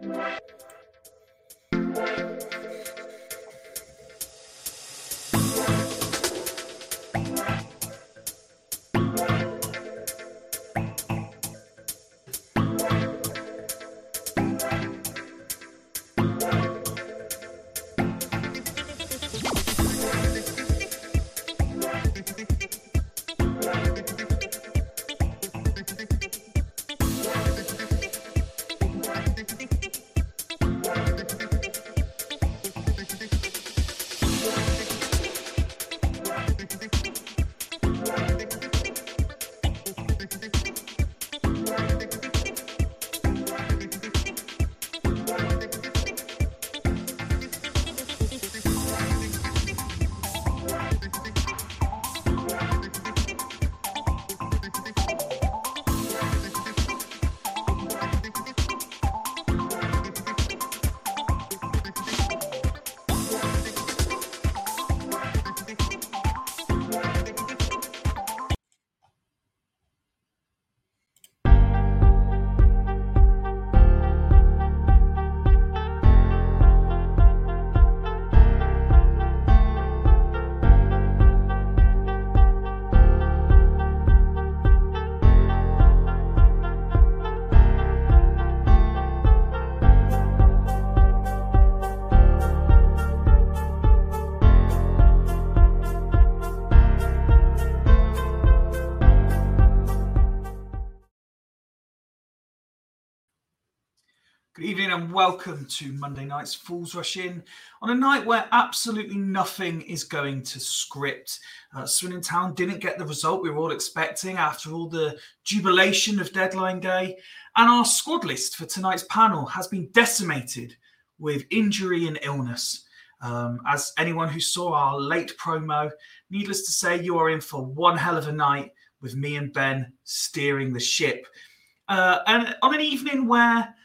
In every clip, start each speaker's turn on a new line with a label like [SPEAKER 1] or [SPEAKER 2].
[SPEAKER 1] Good and welcome to Monday night's Fools Rush In on a night where absolutely nothing is going to script. Uh, Swindon Town didn't get the result we were all expecting after all the jubilation of deadline day, and our squad list for tonight's panel has been decimated with injury and illness. Um, as anyone who saw our late promo, needless to say, you are in for one hell of a night with me and Ben steering the ship. Uh, and on an evening where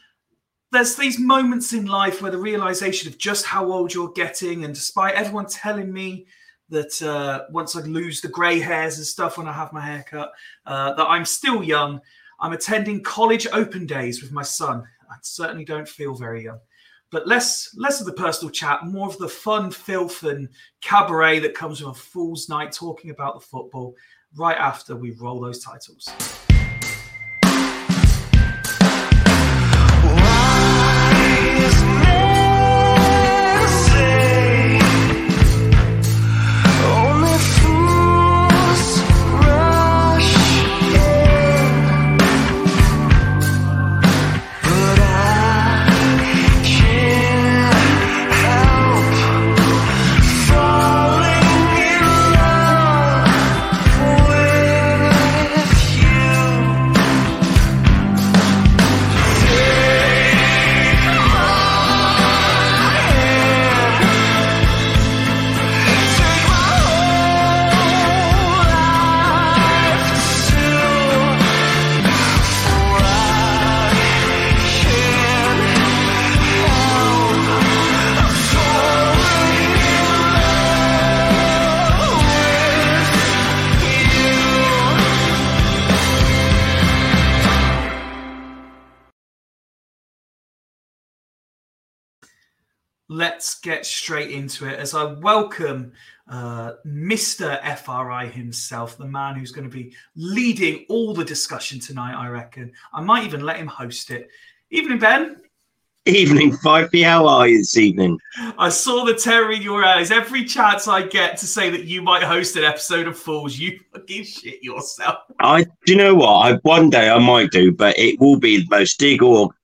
[SPEAKER 1] there's these moments in life where the realization of just how old you're getting, and despite everyone telling me that uh, once I lose the grey hairs and stuff when I have my haircut, uh, that I'm still young. I'm attending college open days with my son. I certainly don't feel very young. But less less of the personal chat, more of the fun, filth, and cabaret that comes with a fool's night talking about the football right after we roll those titles. Get straight into it as I welcome uh, Mr. FRI himself, the man who's going to be leading all the discussion tonight, I reckon. I might even let him host it. Evening, Ben.
[SPEAKER 2] Evening, Fifey. How are you this evening?
[SPEAKER 1] I saw the terror in your eyes. Every chance I get to say that you might host an episode of Fools, you fucking shit yourself.
[SPEAKER 2] I, do you know what? I, one day I might do, but it will be the most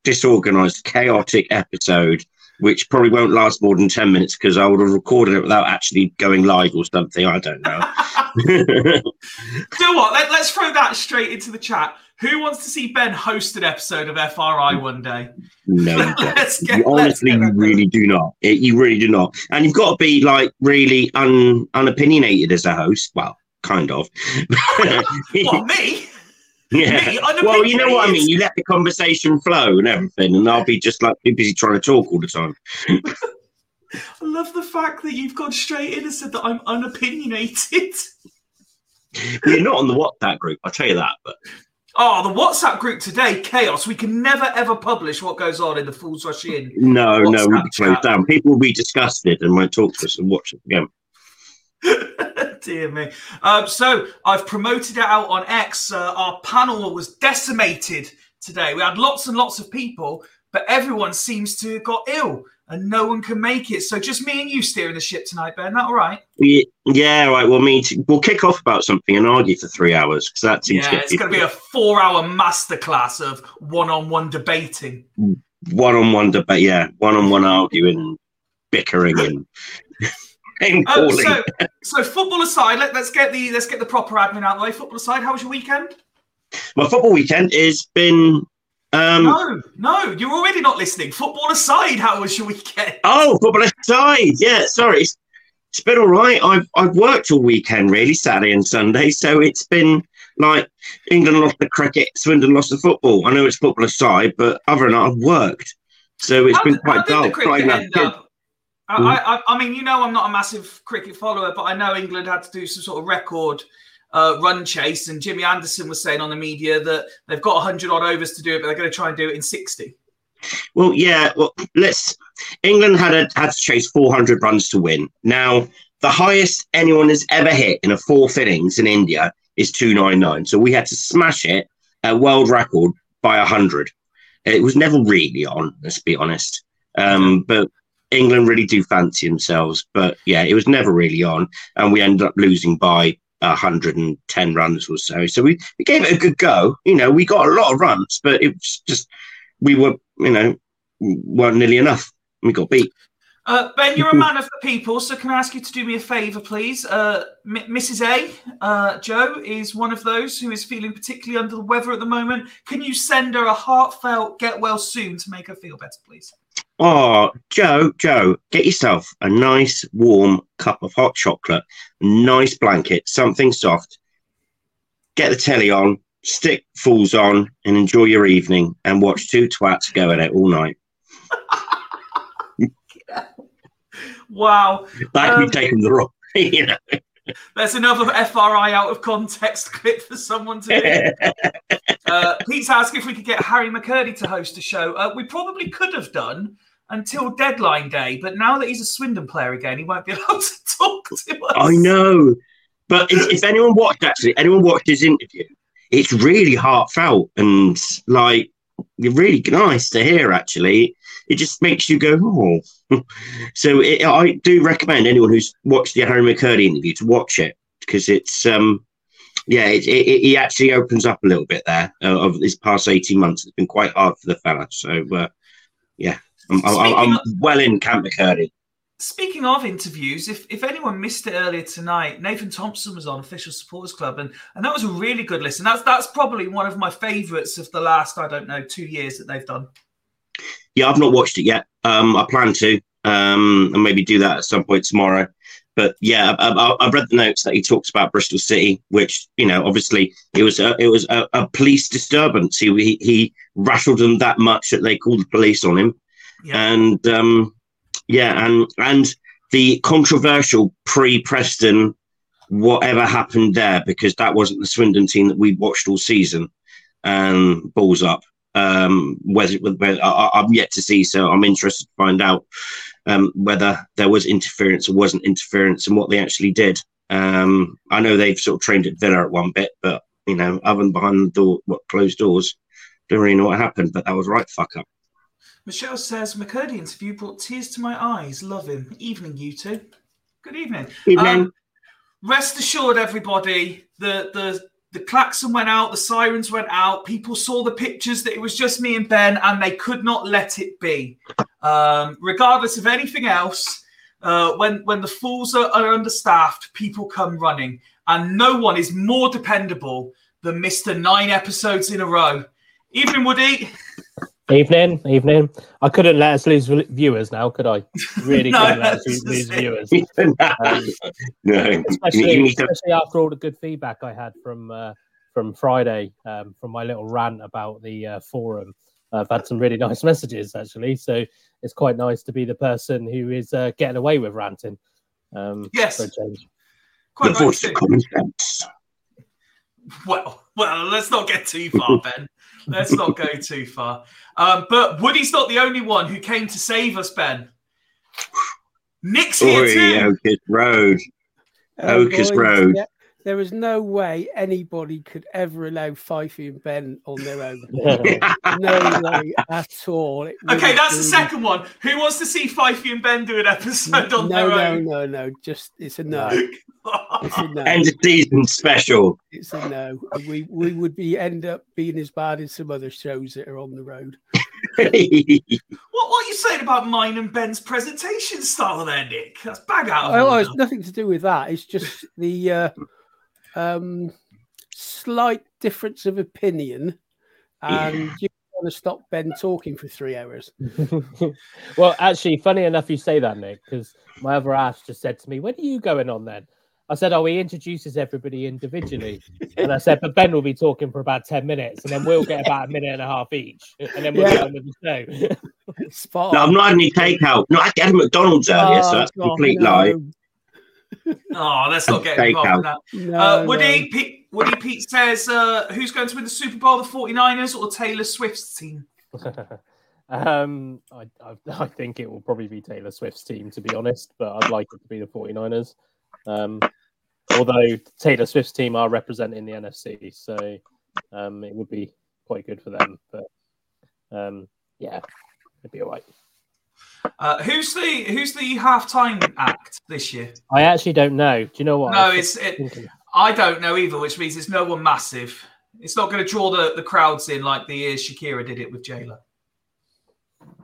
[SPEAKER 2] disorganized, chaotic episode which probably won't last more than 10 minutes because I would have recorded it without actually going live or something. I don't know.
[SPEAKER 1] Do what? Let, us throw that straight into the chat. Who wants to see Ben host an episode of FRI one day?
[SPEAKER 2] No, get, honestly, you really do not. It, you really do not. And you've got to be like really un, unopinionated as a host. Well, kind of.
[SPEAKER 1] what, me?
[SPEAKER 2] Yeah. well, you know what I mean. You let the conversation flow and everything, and I'll be just like too busy trying to talk all the time.
[SPEAKER 1] I love the fact that you've gone straight in and said that I'm unopinionated.
[SPEAKER 2] We're not on the WhatsApp group, I'll tell you that. But
[SPEAKER 1] Oh, the WhatsApp group today, chaos. We can never ever publish what goes on in the Fools Rush In.
[SPEAKER 2] No,
[SPEAKER 1] WhatsApp
[SPEAKER 2] no, we'll be closed down. People will be disgusted and won't talk to us and watch it again.
[SPEAKER 1] Dear me. Um, so I've promoted it out on X. Uh, our panel was decimated today. We had lots and lots of people, but everyone seems to have got ill and no one can make it. So just me and you steering the ship tonight, Ben. That all right?
[SPEAKER 2] We, yeah, right. We'll meet. We'll kick off about something and argue for three hours because that seems
[SPEAKER 1] Yeah,
[SPEAKER 2] to
[SPEAKER 1] it's going to be a four-hour masterclass of one-on-one debating.
[SPEAKER 2] one-on-one debate. Yeah, one-on-one arguing and bickering and. And
[SPEAKER 1] Um, so, so football aside, let, let's get the let's get the proper admin out of the way. Football aside, how was your weekend?
[SPEAKER 2] My football weekend has been. Um,
[SPEAKER 1] No, no, you're already not listening. Football aside, how was your weekend?
[SPEAKER 2] Oh, football aside, yeah. Sorry, it's, it's been all right. I've I've worked all weekend, really, Saturday and Sunday. So it's been like England lost the cricket, Swindon lost the football. I know it's football aside, but other than that, I've worked. So it's
[SPEAKER 1] How
[SPEAKER 2] been
[SPEAKER 1] did-
[SPEAKER 2] quite dull. Trying to have
[SPEAKER 1] end
[SPEAKER 2] kids.
[SPEAKER 1] up? I, I, I- I mean, you know, I'm not a massive cricket follower, but I know England had to do some sort of record uh, run chase, and Jimmy Anderson was saying on the media that they've got 100 odd overs to do it, but they're going to try and do it in 60.
[SPEAKER 2] Well, yeah. Well, let's. England had a, had to chase 400 runs to win. Now, the highest anyone has ever hit in a fourth innings in India is 299. So we had to smash it a world record by 100. It was never really on, let's be honest. Um, but England really do fancy themselves. But yeah, it was never really on, and we ended up losing by 110 runs or so. So we, we gave it a good go. You know, we got a lot of runs, but it was just we were, you know, weren't nearly enough. We got beat.
[SPEAKER 1] Uh, ben, you're a man of the people, so can I ask you to do me a favour, please? Uh, M- Mrs. A, uh, Joe, is one of those who is feeling particularly under the weather at the moment. Can you send her a heartfelt get well soon to make her feel better, please?
[SPEAKER 2] Oh, Joe, Joe, get yourself a nice warm cup of hot chocolate, nice blanket, something soft. Get the telly on, stick fools on, and enjoy your evening and watch two twats go at it all night.
[SPEAKER 1] Wow.
[SPEAKER 2] That could
[SPEAKER 1] Um,
[SPEAKER 2] be taken the wrong. you know.
[SPEAKER 1] There's another FRI out of context clip for someone to do. Uh, Pete's if we could get Harry McKirdy to host a show. Uh, we probably could have done until deadline day, but now that he's a Swindon player again, he won't be allowed to talk to us.
[SPEAKER 2] I know. But if, if anyone watched, actually, anyone watched his interview, it's really heartfelt and like really nice to hear, actually. It just makes you go, oh. so it, I do recommend anyone who's watched the Harry McKirdy interview to watch it because it's, um, yeah, it, it, it, he actually opens up a little bit there uh, of this past 18 months. It's been quite hard for the fella. So, uh, yeah, I'm, I'm, I'm well in Camp McKirdy.
[SPEAKER 1] Speaking of interviews, if, if anyone missed it earlier tonight, Nathan Thompson was on Official Supporters Club, and, and that was a really good listen. That's that's probably one of my favourites of the last, I don't know, two years that they've done.
[SPEAKER 2] Yeah, I've not watched it yet. Um, I plan to, um, and maybe do that at some point tomorrow. But yeah, I, I've read the notes that he talks about Bristol City, which you know, obviously, it was a, it was a, a police disturbance. He, he he rattled them that much that they called the police on him,
[SPEAKER 1] Yeah.
[SPEAKER 2] and um, yeah, and and the controversial pre-Preston, whatever happened there, because that wasn't the Swindon team that we watched all season. Um, balls up. Um, whether, whether I, I'm yet to see, so I'm interested to find out um, whether there was interference or wasn't interference and what they actually did. Um, I know they've sort of trained at Villa at one bit, but you know, other than behind the door, what closed doors, don't really know what happened. But that was right fuck up.
[SPEAKER 1] Michelle says McKirdy interview brought tears to my eyes. Love him. Evening, you two. Good evening.
[SPEAKER 2] Evening.
[SPEAKER 1] Um, rest assured, everybody, the the the klaxon went out, the sirens went out. People saw the pictures that it was just me and Ben, and they could not let it be. Um, regardless of anything else, uh, when when the fools are, are understaffed, people come running, and no one is more dependable than Mister Nine episodes in a row. Evening, Woody.
[SPEAKER 3] Evening, evening. I couldn't let us lose viewers now, could I? Really
[SPEAKER 1] No,
[SPEAKER 3] couldn't let us
[SPEAKER 1] that's
[SPEAKER 3] lose
[SPEAKER 1] just it.
[SPEAKER 3] viewers.
[SPEAKER 2] no,
[SPEAKER 3] Especially, especially after all the good feedback I had from uh, from Friday, um, from my little rant about the uh, forum. I've had some really nice messages actually, so it's quite nice to be the person who is uh, getting away with ranting. Um,
[SPEAKER 1] Yes.
[SPEAKER 3] for a change.
[SPEAKER 1] Quite
[SPEAKER 2] the
[SPEAKER 1] right
[SPEAKER 2] voice of common sense.
[SPEAKER 1] Well, well, let's not get too far, Ben. Let's not go too far. Um, but Woody's not the only one who came to save us, Ben. Nick's here
[SPEAKER 2] Oi,
[SPEAKER 1] too.
[SPEAKER 2] Oakus Road.
[SPEAKER 4] Oh,
[SPEAKER 2] Oakus
[SPEAKER 4] boys,
[SPEAKER 2] Road.
[SPEAKER 4] yeah, there was no way anybody could ever allow Fifey and Ben on their own. No way at all. It would
[SPEAKER 1] Okay,
[SPEAKER 4] have
[SPEAKER 1] that's the second one. Who wants to see Fifey and Ben do an episode on
[SPEAKER 4] No,
[SPEAKER 1] their
[SPEAKER 4] no,
[SPEAKER 1] own?
[SPEAKER 4] no, no. No, just it's a no. It's a no.
[SPEAKER 2] End of season special.
[SPEAKER 4] It's a no. We we would be end up being as bad as some other shows that are on the road.
[SPEAKER 1] What, what are you saying about mine and Ben's presentation style there, Nick? That's bag out of
[SPEAKER 4] Oh, it's nothing to do with that. It's just the uh, um, slight difference of opinion, and you want to stop Ben talking for three hours.
[SPEAKER 3] well, actually, funny enough, you say that, Nick, because my other ass just said to me, "When are you going on then?" I said, "Oh, he introduces everybody individually," and I said, "But Ben will be talking for about ten minutes, and then we'll get about a minute and a half each, and then we'll
[SPEAKER 4] Yeah.
[SPEAKER 3] get on with the show."
[SPEAKER 4] Spot
[SPEAKER 2] no. I'm not having any takeout. No, I had a McDonald's earlier, so
[SPEAKER 4] Oh,
[SPEAKER 2] that's a
[SPEAKER 4] God,
[SPEAKER 2] complete
[SPEAKER 4] no.
[SPEAKER 2] lie.
[SPEAKER 1] Oh, let's not get
[SPEAKER 2] Take
[SPEAKER 1] involved in that.
[SPEAKER 4] No,
[SPEAKER 1] Uh,
[SPEAKER 4] no.
[SPEAKER 1] Woody, Pete, Woody Pete says, uh, who's going to win the Super Bowl, the 49ers or Taylor Swift's team?
[SPEAKER 3] um, I, I, I think it will probably be Taylor Swift's team, to be honest, but I'd like it to be the 49ers. Um, although Taylor Swift's team are representing the NFC, so um, it would be quite good for them. But um, yeah, it'd be all right.
[SPEAKER 1] Uh, who's the who's the halftime act this year?
[SPEAKER 3] I actually don't know. Do you know what?
[SPEAKER 1] No, it's it, I don't know either, which means it's no one massive. It's not going to draw the, the crowds in like the year Shakira did it with J.Lo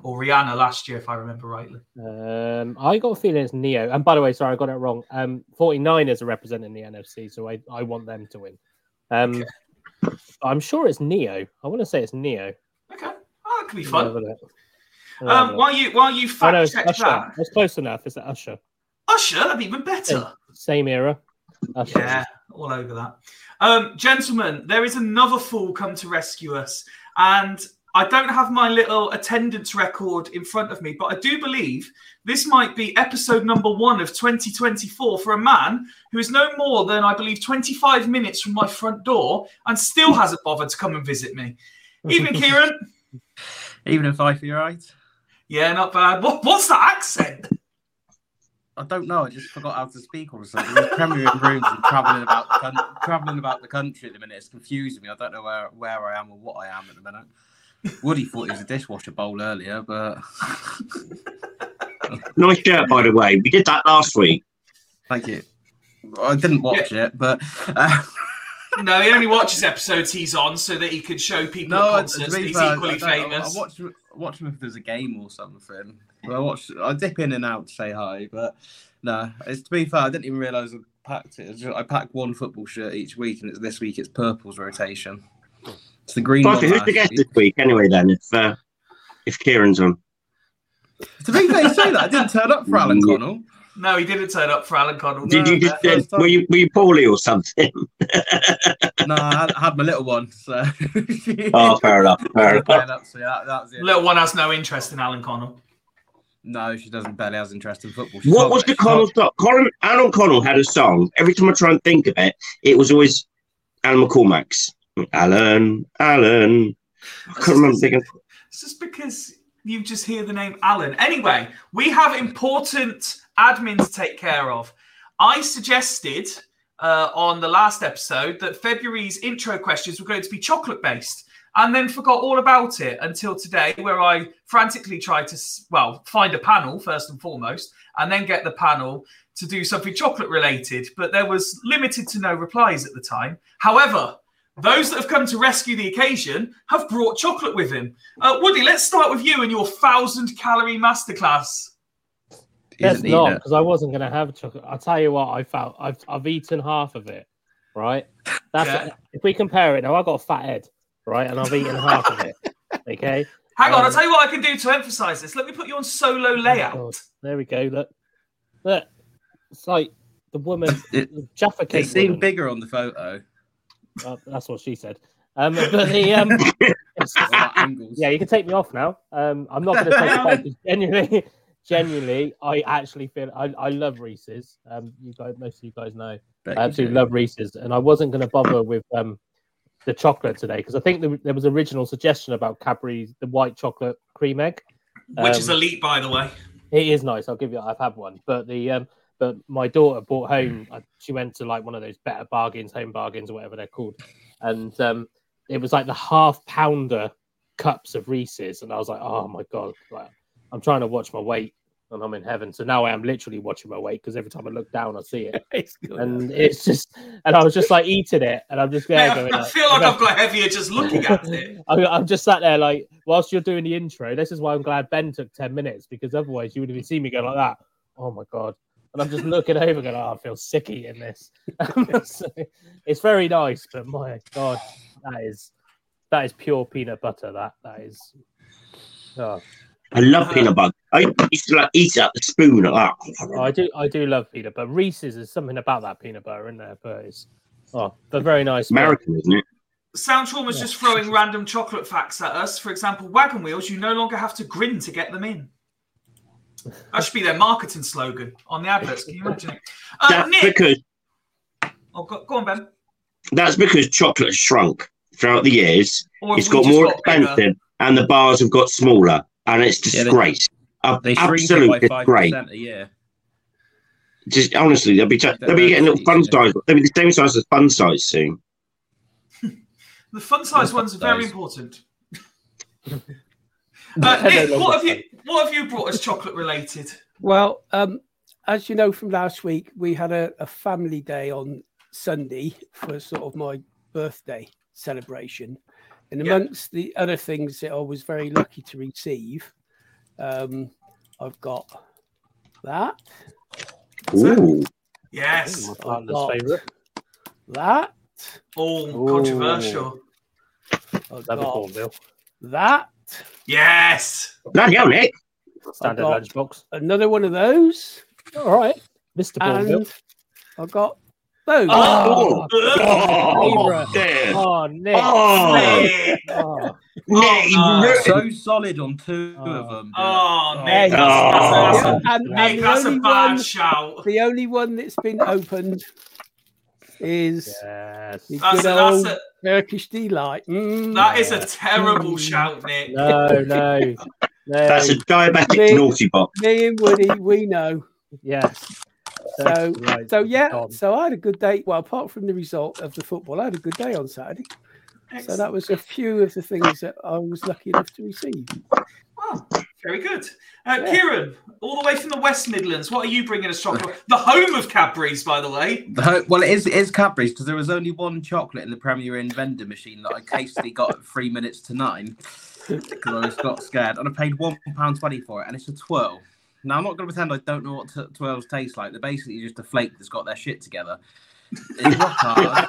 [SPEAKER 1] or Rihanna last year, if I remember rightly.
[SPEAKER 3] Um, I got a feeling it's Ne-Yo. And by the way, sorry, I got it wrong. Um, 49ers are representing the NFC, so I, I want them to win. Um, I'm sure it's Ne-Yo. I want to say it's Ne-Yo.
[SPEAKER 1] Okay, oh, that could be fun. Um,
[SPEAKER 3] look.
[SPEAKER 1] while you while you
[SPEAKER 3] Oh, no,
[SPEAKER 1] fact
[SPEAKER 3] it's
[SPEAKER 1] check
[SPEAKER 3] Usher.
[SPEAKER 1] that,
[SPEAKER 3] That's close enough. It's Usher.
[SPEAKER 1] Usher, that'd be even better.
[SPEAKER 3] Same era. Usher.
[SPEAKER 1] Yeah, all over that. Um, gentlemen, there is another fool come to rescue us. And I don't have my little attendance record in front of me, but I do believe this might be episode number one of 2024 for a man who is no more than, I believe, 25 minutes from my front door and still hasn't bothered to come and visit me. Evening, Kieran.
[SPEAKER 5] Even if I feel right.
[SPEAKER 1] Yeah, not bad. What, what's that accent?
[SPEAKER 5] I don't know. I just forgot how to speak all of a sudden. We're premiering rooms and traveling about the coun- traveling about the country at the minute. It's confusing me. I don't know where where I am or what I am at the minute. Woody thought it was a dishwasher bowl earlier, but
[SPEAKER 2] Nice shirt, by the way. We did that last week.
[SPEAKER 5] thank you. I didn't watch it, but uh,
[SPEAKER 1] No, he only watches episodes he's on so that he can show people
[SPEAKER 5] no.
[SPEAKER 1] at
[SPEAKER 5] I-
[SPEAKER 1] concerts
[SPEAKER 5] to
[SPEAKER 1] that
[SPEAKER 5] be
[SPEAKER 1] he's equally
[SPEAKER 5] I, don't- I,
[SPEAKER 1] famous.
[SPEAKER 5] I watch watch them if there's a game or something. I watch. I dip in and out to say hi, but no. It's to be fair. I didn't even realise I packed it. I pack one football shirt each week, and it's this week it's purple's rotation. It's the green one.
[SPEAKER 2] Who's the guest this week anyway? Then, if uh, if Kieran's on,
[SPEAKER 5] To be fair, you say that I didn't turn up for Alan Connell.
[SPEAKER 1] No, he didn't turn up for Alan Connell.
[SPEAKER 2] did you just uh, were you were you poorly or something?
[SPEAKER 5] No, I had, my little one, so.
[SPEAKER 2] oh, fair enough. Fair enough.
[SPEAKER 5] Up, so yeah, that, that.
[SPEAKER 1] Little one has no interest in Alan Connell.
[SPEAKER 5] No, she doesn't barely has interest in football. She's
[SPEAKER 2] What was the
[SPEAKER 5] she's
[SPEAKER 2] Connell song? Colin, Alan Connell had a song. Every time I try and think of it, it was always Alan McCormack's. Alan, Alan. I can't remember thinking.
[SPEAKER 1] It's just because you just hear the name Alan. Anyway, we have important admin to take care of. I suggested uh, on the last episode that February's intro questions were going to be chocolate based and then forgot all about it until today, where I frantically tried to, well, find a panel first and foremost, and then get the panel to do something chocolate related. But there was limited to no replies at the time. However, those that have come to rescue the occasion have brought chocolate with him. Uh, Woody, let's start with you and your thousand calorie masterclass.
[SPEAKER 5] He doesn't eat
[SPEAKER 3] not,
[SPEAKER 5] it.
[SPEAKER 3] because I wasn't going to have chocolate. I'll tell you what, I felt I've, I've eaten half of it, right? That's
[SPEAKER 1] Yeah.
[SPEAKER 3] if we compare it now, I've got a fat head, right? And I've eaten half of it. Okay.
[SPEAKER 1] Hang on,
[SPEAKER 3] Um,
[SPEAKER 1] I'll tell you what I can do to emphasize this. Let me put you on solo
[SPEAKER 3] God.
[SPEAKER 1] layout.
[SPEAKER 3] There we go. Look, look. It's like the woman,
[SPEAKER 5] It-
[SPEAKER 3] the Jaffa
[SPEAKER 5] It
[SPEAKER 3] cake.
[SPEAKER 5] seemed
[SPEAKER 3] woman.
[SPEAKER 5] bigger on the photo.
[SPEAKER 3] Uh, that's what she said. Um, but the um,
[SPEAKER 5] angles.
[SPEAKER 3] yeah, you can take me off now. Um, I'm not going to take it back. 'cause Genuinely, genuinely, I actually feel I, I love Reese's. Um, you guys, most of you guys know. I absolutely love Reese's, and I wasn't going to bother with um, the chocolate today because I think the, there was original suggestion about Cadbury's the white chocolate cream egg,
[SPEAKER 1] which um, is elite, by the way.
[SPEAKER 3] It is nice. I'll give you. I've had one, but the um, but my daughter bought home. Uh, she went to like one of those better bargains, home bargains, or whatever they're called, and um, it was like the half pounder cups of Reese's, and I was like, oh my god, like, I'm trying to watch my weight and I'm in heaven. So now I am literally watching my weight because every time I look down, I see it. it's and it's just, and I was just like eating it, and I'm just there
[SPEAKER 1] going. I feel like I've got heavier just looking at it.
[SPEAKER 3] I'm just sat there like, whilst you're doing the intro, this is why I'm glad Ben took 10 minutes because otherwise you would have seen me go like that. Oh my God. And I'm just looking over going, oh, I feel sick eating this. so, it's very nice, but my God, that is that is pure peanut butter. That that is.
[SPEAKER 2] Oh. I love peanut butter. I used to like eat it at the spoon like that.
[SPEAKER 3] Oh, I do. I do love peanut butter. Reese's is something about that peanut butter in there, but it's oh, but very nice.
[SPEAKER 2] American, isn't it?
[SPEAKER 1] Soundtrawn was yeah. just throwing random chocolate facts at us. For example, wagon wheels, you no longer have to grin to get them in. That should be their marketing slogan on the adverts. Can you imagine it? Uh,
[SPEAKER 2] That's Nick. because.
[SPEAKER 1] Oh, go, go, on, Ben.
[SPEAKER 2] That's because chocolate shrunk throughout the years. Or it's got more got expensive, bigger. and the bars have got smaller, and it's disgrace. Yeah, they, they absolute disgrace. A year. Just honestly, they'll be t- they'll be getting little fun size. They'll be the same size as fun size soon.
[SPEAKER 1] the fun size ones are very important. Uh, Nick, what have you what have you brought as chocolate related?
[SPEAKER 4] Well, um, as you know from last week, we had a, a, family day on Sunday for sort of my birthday celebration. And amongst the other things that I was very lucky to receive, um, I've got that.
[SPEAKER 2] Ooh.
[SPEAKER 1] Yes.
[SPEAKER 3] my favourite.
[SPEAKER 4] That.
[SPEAKER 1] Oh, controversial.
[SPEAKER 3] I've got
[SPEAKER 4] that.
[SPEAKER 1] Yes.
[SPEAKER 2] Bloody hell, Nick.
[SPEAKER 3] Standard lunchbox.
[SPEAKER 4] Another one of those.
[SPEAKER 3] All right. Mr.
[SPEAKER 4] And I've got those.
[SPEAKER 2] Oh,
[SPEAKER 3] oh,
[SPEAKER 2] oh,
[SPEAKER 3] Nick.
[SPEAKER 2] Oh, oh. Nick,
[SPEAKER 5] oh, so solid on two
[SPEAKER 1] oh.
[SPEAKER 5] of them.
[SPEAKER 1] Oh, Nick, that's, that's, that's, a, and, Nick, that's a bad
[SPEAKER 4] one,
[SPEAKER 1] shout.
[SPEAKER 4] The only one that's been opened is
[SPEAKER 3] yes.
[SPEAKER 4] the good old Turkish delight.
[SPEAKER 1] Mm. That is a terrible mm. shout, Nick.
[SPEAKER 3] No, no, no.
[SPEAKER 2] That's a diabetic me, naughty box.
[SPEAKER 4] Me and Woody, we know.
[SPEAKER 3] Yes.
[SPEAKER 4] So, right. so yeah. So I had a good day. Well, apart from the result of the football, I had a good day on Saturday. Excellent. So that was a few of the things that I was lucky enough to receive.
[SPEAKER 1] Wow, very good. Uh, yeah. Kieran, all the way from the West Midlands, what are you bringing us chocolate? The home of Cadbury's, by the way.
[SPEAKER 5] The, well, it is, it is Cadbury's because there was only one chocolate in the Premier Inn vending machine that I hastily got at three minutes to nine because I was got scared. And I paid £1.20 for it, and it's a twirl. Now, I'm not going to pretend I don't know what t- twirls taste like. They're basically just a flake that's got their shit together. It's rock hard.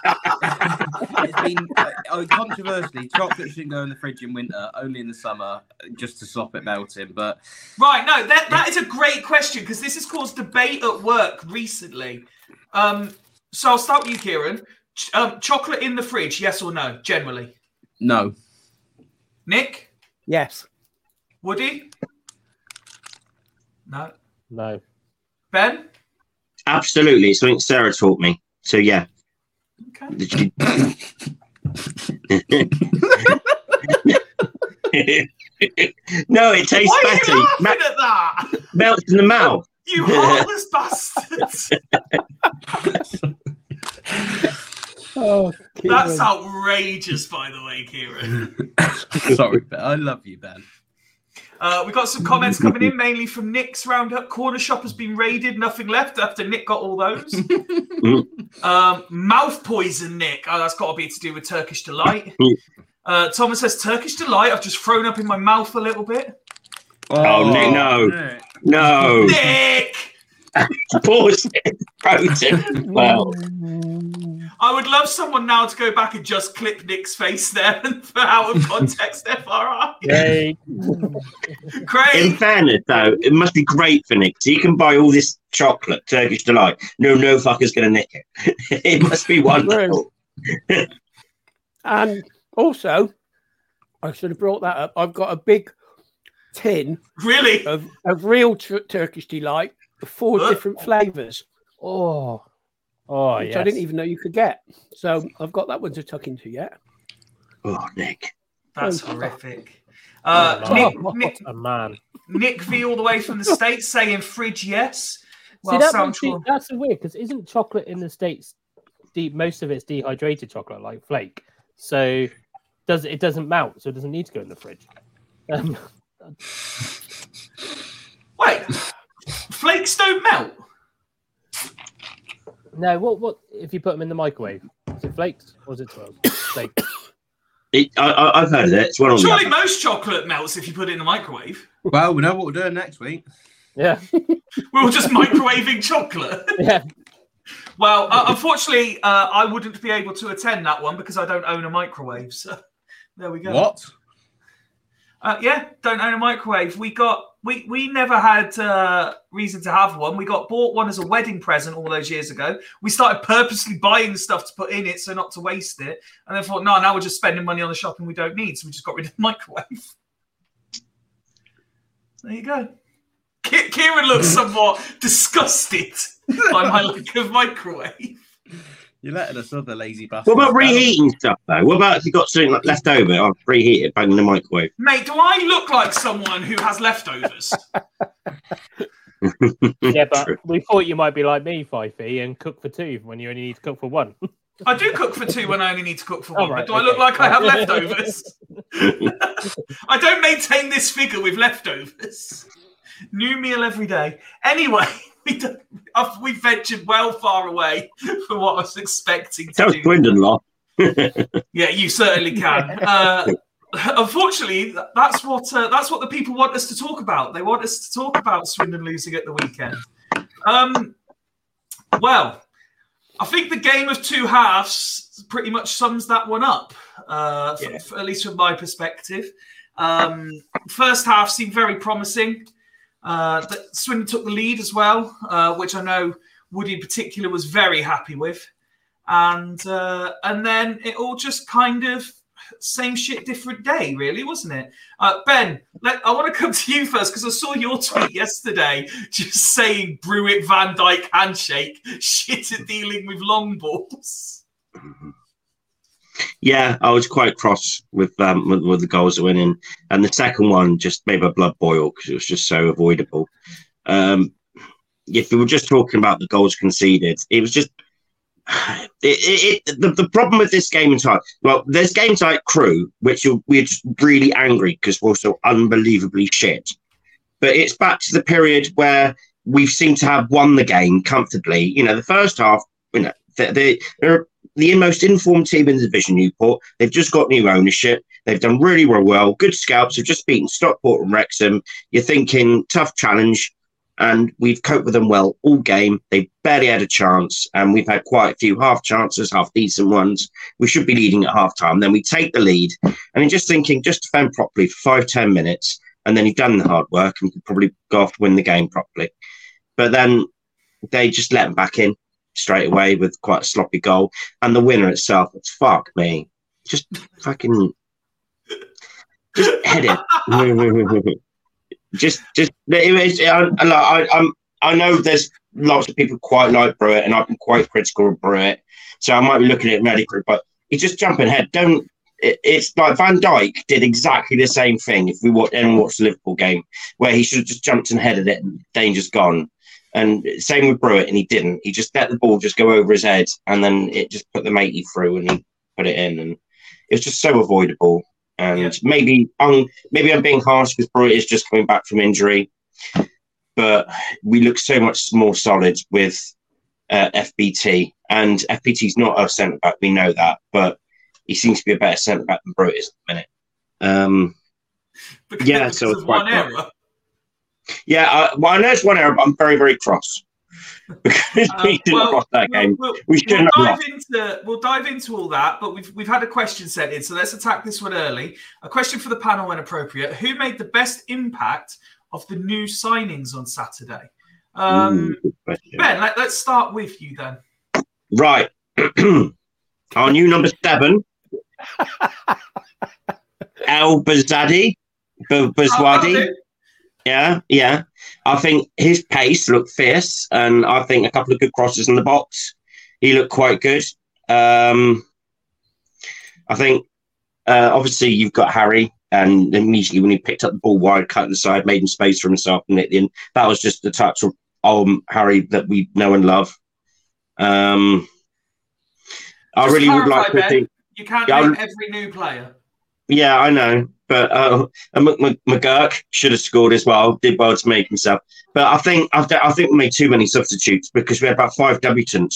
[SPEAKER 5] it's been uh, controversially, chocolate shouldn't go in the fridge in winter, only in the summer, just to stop it melting. But
[SPEAKER 1] right, no, that that is a great question because this has caused debate at work recently. Um, so I'll start with you, Kieran. Ch- um, chocolate in the fridge, yes or no? Generally,
[SPEAKER 5] no.
[SPEAKER 1] Nick,
[SPEAKER 4] yes.
[SPEAKER 1] Woody, no,
[SPEAKER 3] no.
[SPEAKER 1] Ben,
[SPEAKER 2] absolutely. Something Sarah taught me. So yeah.
[SPEAKER 1] Okay.
[SPEAKER 2] no, it tastes
[SPEAKER 1] Why
[SPEAKER 2] better.
[SPEAKER 1] Are you laughing Ma- at that?
[SPEAKER 2] Melts in the mouth.
[SPEAKER 1] You heartless bastards.
[SPEAKER 4] oh,
[SPEAKER 1] That's outrageous, by the way, Kieran.
[SPEAKER 5] Sorry, Ben. I love you, Ben.
[SPEAKER 1] Uh, we got some comments coming in, mainly from Nick's roundup. Corner shop has been raided, nothing left after Nick got all those. um, mouth poison, Nick. Oh, that's got to be to do with Turkish delight. Uh, Thomas says Turkish delight. I've just thrown up in my mouth a little bit.
[SPEAKER 2] Oh, oh Nick, no, Nick. no,
[SPEAKER 1] Nick.
[SPEAKER 2] Pause it. Well.
[SPEAKER 1] I would love someone now to go back and just clip Nick's face there and for out of context FRI.
[SPEAKER 3] Yay.
[SPEAKER 1] Great.
[SPEAKER 2] In fairness, though, it must be great for Nick. So he can buy all this chocolate, Turkish delight. No, no fucker's going to nick it. it must be wonderful.
[SPEAKER 4] and also, I should have brought that up. I've got a big tin
[SPEAKER 1] really
[SPEAKER 4] of, of real t- Turkish delight, four different flavors.
[SPEAKER 3] Oh, Oh,
[SPEAKER 4] which
[SPEAKER 3] yes.
[SPEAKER 4] I didn't even know you could get. So I've got that one to tuck into yet.
[SPEAKER 2] Oh, Nick.
[SPEAKER 1] That's
[SPEAKER 4] Oh.
[SPEAKER 1] horrific. Uh,
[SPEAKER 3] Oh,
[SPEAKER 1] Nick,
[SPEAKER 3] what
[SPEAKER 1] Nick,
[SPEAKER 3] a man.
[SPEAKER 1] Nick V all the way from the States saying fridge yes. Well,
[SPEAKER 3] See, that
[SPEAKER 1] sounds
[SPEAKER 3] one, see, that's weird because isn't chocolate in the states deep? Most of it's dehydrated chocolate, like flake. So does it doesn't melt, so it doesn't need to go in the fridge. Um,
[SPEAKER 1] Wait, flakes don't melt.
[SPEAKER 3] No, what what if you put them in the microwave? Is it flakes or is it twirls? Flake.
[SPEAKER 2] It, I, I, I've heard of it. It's one on the
[SPEAKER 1] Surely
[SPEAKER 2] other.
[SPEAKER 1] most chocolate melts if you put it in the microwave.
[SPEAKER 5] Well, we know what we're doing next week.
[SPEAKER 3] Yeah,
[SPEAKER 1] We're all just microwaving chocolate.
[SPEAKER 3] yeah.
[SPEAKER 1] Well, uh, unfortunately, uh, I wouldn't be able to attend that one because I don't own a microwave. So there we go.
[SPEAKER 5] What?
[SPEAKER 1] Uh, yeah, don't own a microwave. We got we we never had uh, reason to have one. We got bought one as a wedding present all those years ago. We started purposely buying stuff to put in it so not to waste it, and then thought, no, now we're just spending money on the shopping we don't need, so we just got rid of the microwave. There you go. Ki- Kieran looks somewhat disgusted by my lack of microwave.
[SPEAKER 5] You're letting us other lazy bastards.
[SPEAKER 2] What about
[SPEAKER 5] down.
[SPEAKER 2] reheating stuff, though? What about if you got something like left over? I'll reheat it, bang in the microwave.
[SPEAKER 1] Mate, do I look like someone who has leftovers?
[SPEAKER 3] Yeah, but
[SPEAKER 2] True.
[SPEAKER 3] we thought you might be like me, Fifey, and cook for two when you only need to cook for one.
[SPEAKER 1] I do cook for two when I only need to cook for one.
[SPEAKER 3] right,
[SPEAKER 1] but do I look like I have leftovers? I don't maintain this figure with leftovers. New meal every day. Anyway, we don't, we've ventured well far away from what I was expecting to
[SPEAKER 2] That was
[SPEAKER 1] do.
[SPEAKER 2] Swindon lot.
[SPEAKER 1] Yeah, you certainly can. Uh, unfortunately, that's what uh, that's what the people want us to talk about. They want us to talk about Swindon losing at the weekend. Um, well, I think the game of two halves pretty much sums that one up, uh, f-
[SPEAKER 2] Yeah.
[SPEAKER 1] f- at least from my perspective. Um, first half seemed very promising. Uh, Swindon took the lead as well, uh, which I know Woody in particular was very happy with and uh, and then it all just kind of same shit, different day, really, wasn't it? Uh, ben, let, I want to come to you first because I saw your tweet yesterday just saying Brewitt Van Dijk handshake, shit at dealing with long balls.
[SPEAKER 2] Yeah, I was quite cross with um with, with the goals that went in, and the second one just made my blood boil because it was just so avoidable. Um, if we were just talking about the goals conceded, it was just it, it, it the, the problem with this game entire well, there's games like Crewe, which are, we're just really angry because we're so unbelievably shit. But it's back to the period where we seem to have won the game comfortably. You know, the first half, you know, they, they, they're the most informed team in the division, Newport. They've just got new ownership. They've done really, really well. Good scouts. They've just beaten Stockport and Wrexham. You're thinking tough challenge, and we've coped with them well all game. They barely had a chance, and we've had quite a few half chances, half decent ones. We should be leading at half time. Then we take the lead, and you're just thinking, just defend properly for five, ten minutes, and then you've done the hard work and probably go off to win the game properly. But then they just let them back in straight away with quite a sloppy goal. And the winner itself, it's fuck me. Just fucking just head it. just just it was, I, I, I'm I know there's lots of people quite like Brewitt and I've been quite critical of Brewitt. So I might be looking at it medically, but he's just jumping ahead. Don't it, it's like Van Dijk did exactly the same thing if we watch and watch the Liverpool game, where he should have just jumped and headed it and danger's gone. And same with Brewitt, and he didn't. He just let the ball just go over his head, and then it just put the matey through, and he put it in, and it was just so avoidable. And
[SPEAKER 1] Yeah.
[SPEAKER 2] maybe um maybe I'm being harsh because Brewitt is just coming back from injury, but we look so much more solid with uh, FBT, and FBT's not a centre back. We know that, but he seems to be a better centre back than Brewitt is at the minute. Um,
[SPEAKER 1] Because,
[SPEAKER 2] Yeah, so it's quite
[SPEAKER 1] error.
[SPEAKER 2] Yeah, uh, well, I know it's one error, but I'm very, very cross because
[SPEAKER 1] Um,
[SPEAKER 2] we didn't
[SPEAKER 1] well,
[SPEAKER 2] lost that game.
[SPEAKER 1] We'll,
[SPEAKER 2] We
[SPEAKER 1] we'll
[SPEAKER 2] shouldn't have
[SPEAKER 1] dive into we'll dive into all that, but we've we've had a question sent in, so let's attack this one early. A question for the panel when appropriate. Who made the best impact of the new signings on Saturday? Um,
[SPEAKER 2] question.
[SPEAKER 1] ben, let, let's start with you then.
[SPEAKER 2] Right. Our new number seven, Elbouzedi. B- Bazwadi. Yeah, yeah. I think his pace looked fierce, and I think a couple of good crosses in the box. he looked quite good. Um, I think uh, obviously you've got Harry, and immediately when he picked up the ball wide, cut inside, made him space for himself, and at the end, that was just the touch of um, Harry that we know and love. Um, I
[SPEAKER 1] Just
[SPEAKER 2] really would like to think.
[SPEAKER 1] You can't
[SPEAKER 2] Yeah,
[SPEAKER 1] name every new player.
[SPEAKER 2] Yeah, I know, but uh, and Mc- Mc- McGurk should have scored as well. Did well to make himself, but I think I, th- I think we made too many substitutes because we had about five debutants,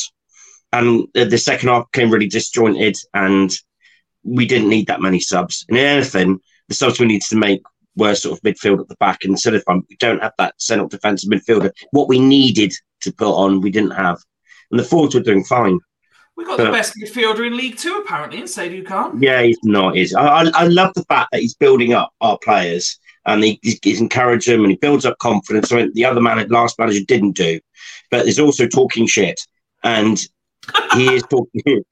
[SPEAKER 2] and the, second half came really disjointed, and we didn't need that many subs. And anything, the subs we needed to make were sort of midfield at the back instead of um, we don't have that central defensive midfielder. What we needed to put on, we didn't have, and the forwards were doing fine.
[SPEAKER 1] We got the best midfielder in League Two, apparently, in Saidou Khan.
[SPEAKER 2] Yeah, he's not. Is I, I, love the fact that he's building up our players and he, he's, he's encouraging them and he builds up confidence. I mean, the other man, last manager, didn't do, but there's also talking shit and he is talking.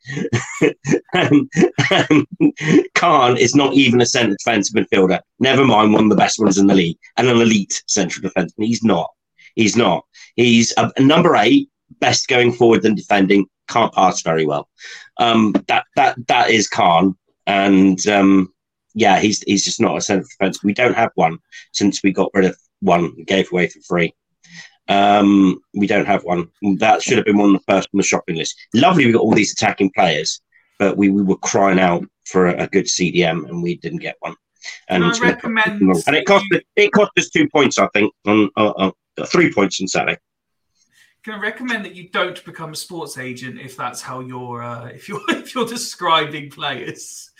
[SPEAKER 2] and, and Khan is not even a centre defensive midfielder. Never mind, one of the best ones in the league and an elite central defenseman. He's not. He's not. He's a, a number eight, best going forward than defending. Can't pass very well. Um, that that that is Khan, and um, yeah, he's he's just not a centre defence. We don't have one since we got rid of one, gave away for free. Um, we don't have one. That should have been one of the first on the shopping list. Lovely, we got all these attacking players, but we, we were crying out for a, a good CDM, and we didn't get one. And,
[SPEAKER 1] recommend
[SPEAKER 2] and it cost us, it cost us two points, I think, on uh, uh, three points on Saturday.
[SPEAKER 1] Can I recommend that you don't become a sports agent if that's how you're uh, if you're if you're describing players?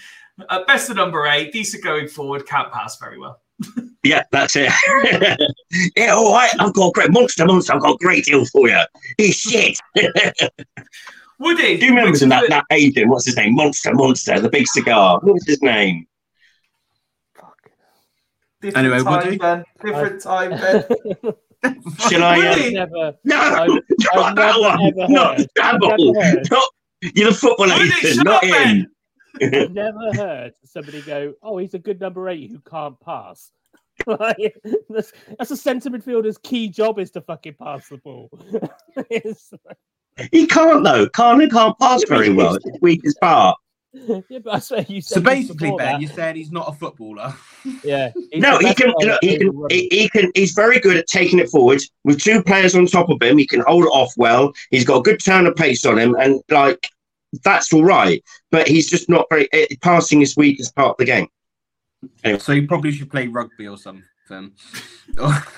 [SPEAKER 1] Uh, best of number eight, decent going forward, can't pass very well.
[SPEAKER 2] Yeah, that's it. yeah, all right. I've got great monster, monster. I've got a great deal for you. He's shit. Do
[SPEAKER 1] Woody,
[SPEAKER 2] you remember
[SPEAKER 1] which
[SPEAKER 2] that,
[SPEAKER 1] of
[SPEAKER 2] that agent? What's his name? Monster, monster, the big cigar. What was his name?
[SPEAKER 1] different
[SPEAKER 5] Anyway,
[SPEAKER 1] time,
[SPEAKER 5] Woody?
[SPEAKER 1] Ben. Different time, Ben.
[SPEAKER 2] Shall I? Uh,
[SPEAKER 3] never,
[SPEAKER 2] no,
[SPEAKER 3] I've-
[SPEAKER 2] not
[SPEAKER 3] I've
[SPEAKER 2] that
[SPEAKER 3] never,
[SPEAKER 2] one.
[SPEAKER 3] ever
[SPEAKER 2] Not
[SPEAKER 3] heard-
[SPEAKER 2] Dabble.
[SPEAKER 3] I've never heard.
[SPEAKER 2] Not, you're the football
[SPEAKER 1] Woody,
[SPEAKER 2] agent,
[SPEAKER 1] shut
[SPEAKER 2] not
[SPEAKER 1] up, Ben.
[SPEAKER 2] him.
[SPEAKER 3] I've never heard somebody go, "Oh, he's a good number eight who can't pass." Like, that's, that's a centre midfielder's key job is to fucking pass the ball. It's-
[SPEAKER 2] He can't though. Can't can't pass very well. It's his weakest part.
[SPEAKER 3] yeah, but I swear you said
[SPEAKER 5] So basically, Ben,
[SPEAKER 3] that.
[SPEAKER 5] you're saying he's not a footballer.
[SPEAKER 3] Yeah, he's
[SPEAKER 2] No, he can.
[SPEAKER 3] player
[SPEAKER 2] Look, he can.
[SPEAKER 3] the world.
[SPEAKER 2] He, he can. He's very good at taking it forward with two players on top of him. He can hold it off well. He's got a good turn of pace on him, and like that's all right. But he's just not very. eh, passing is weak as part of the game.
[SPEAKER 5] So he probably should play rugby or something.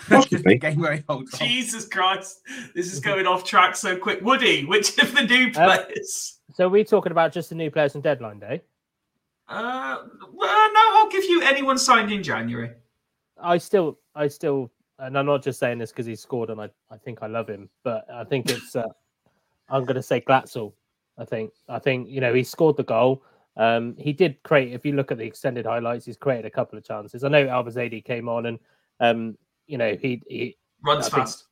[SPEAKER 2] Possibly.
[SPEAKER 5] game where he holds on.
[SPEAKER 1] Jesus Christ, this is going off track so quick. Woody, which of the new
[SPEAKER 3] Uh,
[SPEAKER 1] players?
[SPEAKER 3] So we're talking about just the new players on deadline day.
[SPEAKER 1] Uh, well, no, I'll give you anyone signed in January.
[SPEAKER 3] I still, I still, and I'm not just saying this because he scored and I, I think I love him, but I think it's, uh, I'm going to say Glatzel. I think, I think, you know, he scored the goal. Um, he did create, if you look at the extended highlights, he's created a couple of chances. I know Elbouzedi came on and, um, you know, he, he
[SPEAKER 1] Runs
[SPEAKER 3] I think-
[SPEAKER 1] fast.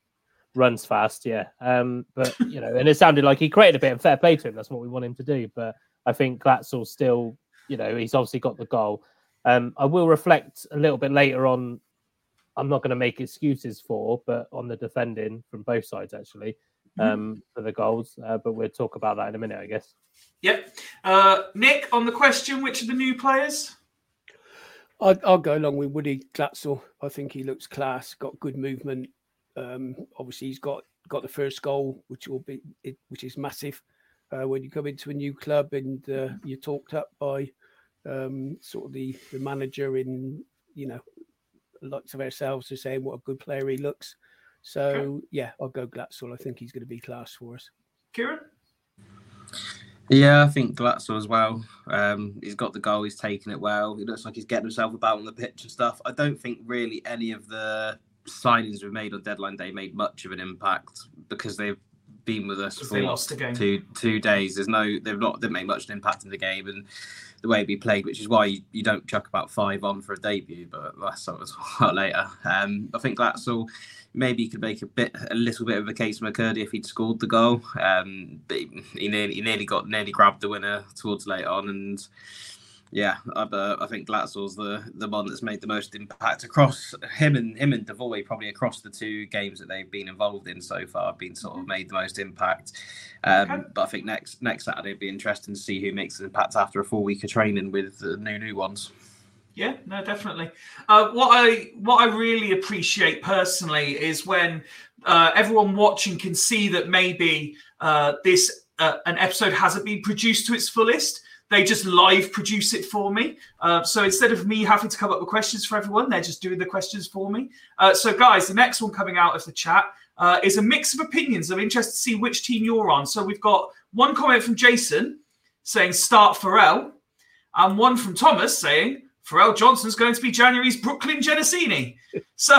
[SPEAKER 3] runs fast, yeah. Um, but, you know, and it sounded like he created a bit of fair play to him. That's what we want him to do. But I think Glatzel still, you know, he's obviously got the goal. Um, I will reflect a little bit later on. I'm not going to make excuses for, but on the defending from both sides actually um, for the goals. Uh, but we'll talk about that in a minute, I guess.
[SPEAKER 1] Yep. Uh, Nick, on the question, which are the new players?
[SPEAKER 4] I'll, I'll go along with Woody Glatzel. I think he looks class, got good movement. Um, obviously, he's got got the first goal, which will be which is massive uh, when you come into a new club and uh, you're talked up by um, sort of the the manager in you know lots of ourselves are saying what a good player he looks. So yeah, I'll go Glatzel. I think he's going to be class for us.
[SPEAKER 1] Kieran?
[SPEAKER 5] Yeah, I think Glatzel as well. Um, he's got the goal. He's taken it well. He looks like he's getting himself about on the pitch and stuff. I don't think really any of the signings we made on deadline day made much of an impact because they've been with us for what,
[SPEAKER 1] lost a game.
[SPEAKER 5] two two days. There's no they've not didn't make much of an impact in the game and the way we played, which is why you, you don't chuck about five on for a debut. But that's something a lot later. Um, I think Glatzel maybe he could make a bit a little bit of a case for McKirdy if he'd scored the goal. Um, but he, he nearly he nearly got nearly grabbed the winner towards late on and. Yeah, uh, I think Glatzel's the the one that's made the most impact across him and him and Devoy probably across the two games that they've been involved in so far. Have been sort of mm-hmm. made the most impact. Um. But I think next next Saturday it'd be interesting to see who makes an impact after a full week of training with the new new ones.
[SPEAKER 1] Yeah, no, definitely. Uh, what I what I really appreciate personally is when uh, everyone watching can see that maybe uh, this uh, an episode hasn't been produced to its fullest they just live produce it for me. Uh, so instead of me having to come up with questions for everyone, they're just doing the questions for me. Uh, so, guys, the next one coming out of the chat uh, is a mix of opinions. I'm interested to see which team you're on. So, we've got one comment from Jason saying start Pharrell, and one from Thomas saying Pharrell Johnson's going to be January's Brooklyn Genesini. So,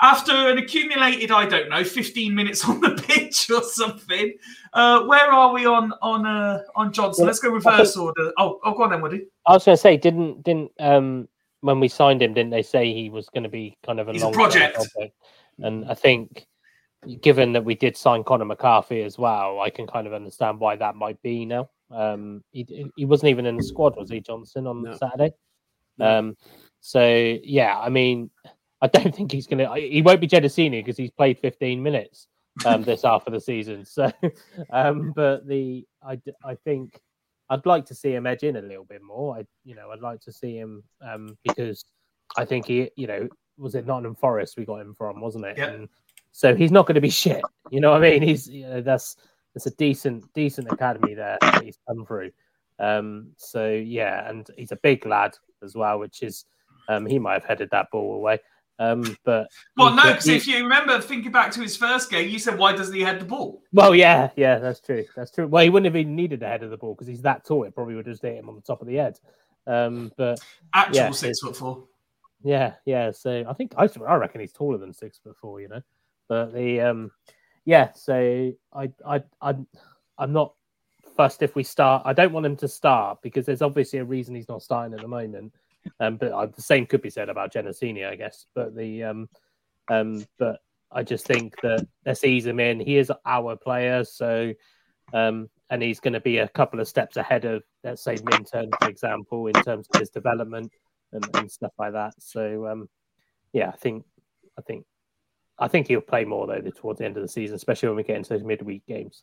[SPEAKER 1] after an accumulated, I don't know, 15 minutes on the pitch or something. Uh, where are we on on uh, on Johnson? Let's go reverse think, order. Oh, oh, go on then, Woody.
[SPEAKER 3] I was going to say, didn't didn't um when we signed him, didn't they say he was going to be kind of a
[SPEAKER 1] He's
[SPEAKER 3] long
[SPEAKER 1] a project?
[SPEAKER 3] project? And I think, given that we did sign Connor McCarthy as well, I can kind of understand why that might be now. Um, he he wasn't even in the squad, was he, Johnson, on no. Saturday? No. Um, so yeah, I mean I don't think he's going to. He won't be Genesini because he's played 15 minutes um, this half of the season. So, um, but the I I think I'd like to see him edge in a little bit more. I you know I'd like to see him um, because I think he you know was it Nottingham Forest we got him from wasn't it?
[SPEAKER 1] Yeah. And
[SPEAKER 3] so he's not going to be shit. You know what I mean? He's you know that's it's a decent decent academy there that he's come through. Um, so yeah, and he's a big lad as well, which is um, he might have headed that ball away. Um, but
[SPEAKER 1] well, no, because if you remember thinking back to his first game, you said, "Why doesn't he head the ball?"
[SPEAKER 3] Well, yeah, yeah, that's true. That's true. Well, he wouldn't have even needed the head of the ball because he's that tall. It probably would have just hit him on the top of the head. Um, but
[SPEAKER 1] actual yeah, six foot four.
[SPEAKER 3] Yeah, yeah. So I think I, I reckon he's taller than six foot four. You know, but the um, yeah. So I I I I'm not fussed if we start. I don't want him to start because there's obviously a reason he's not starting at the moment. Um, but uh, the same could be said about Genesini, I guess. But the um, um, but I just think that let's ease him in. He is our player, so um, and he's going to be a couple of steps ahead of, let's say, Minturn, for example, in terms of his development and, and stuff like that. So um, yeah, I think I think I think he'll play more though towards the end of the season, especially when we get into those midweek games.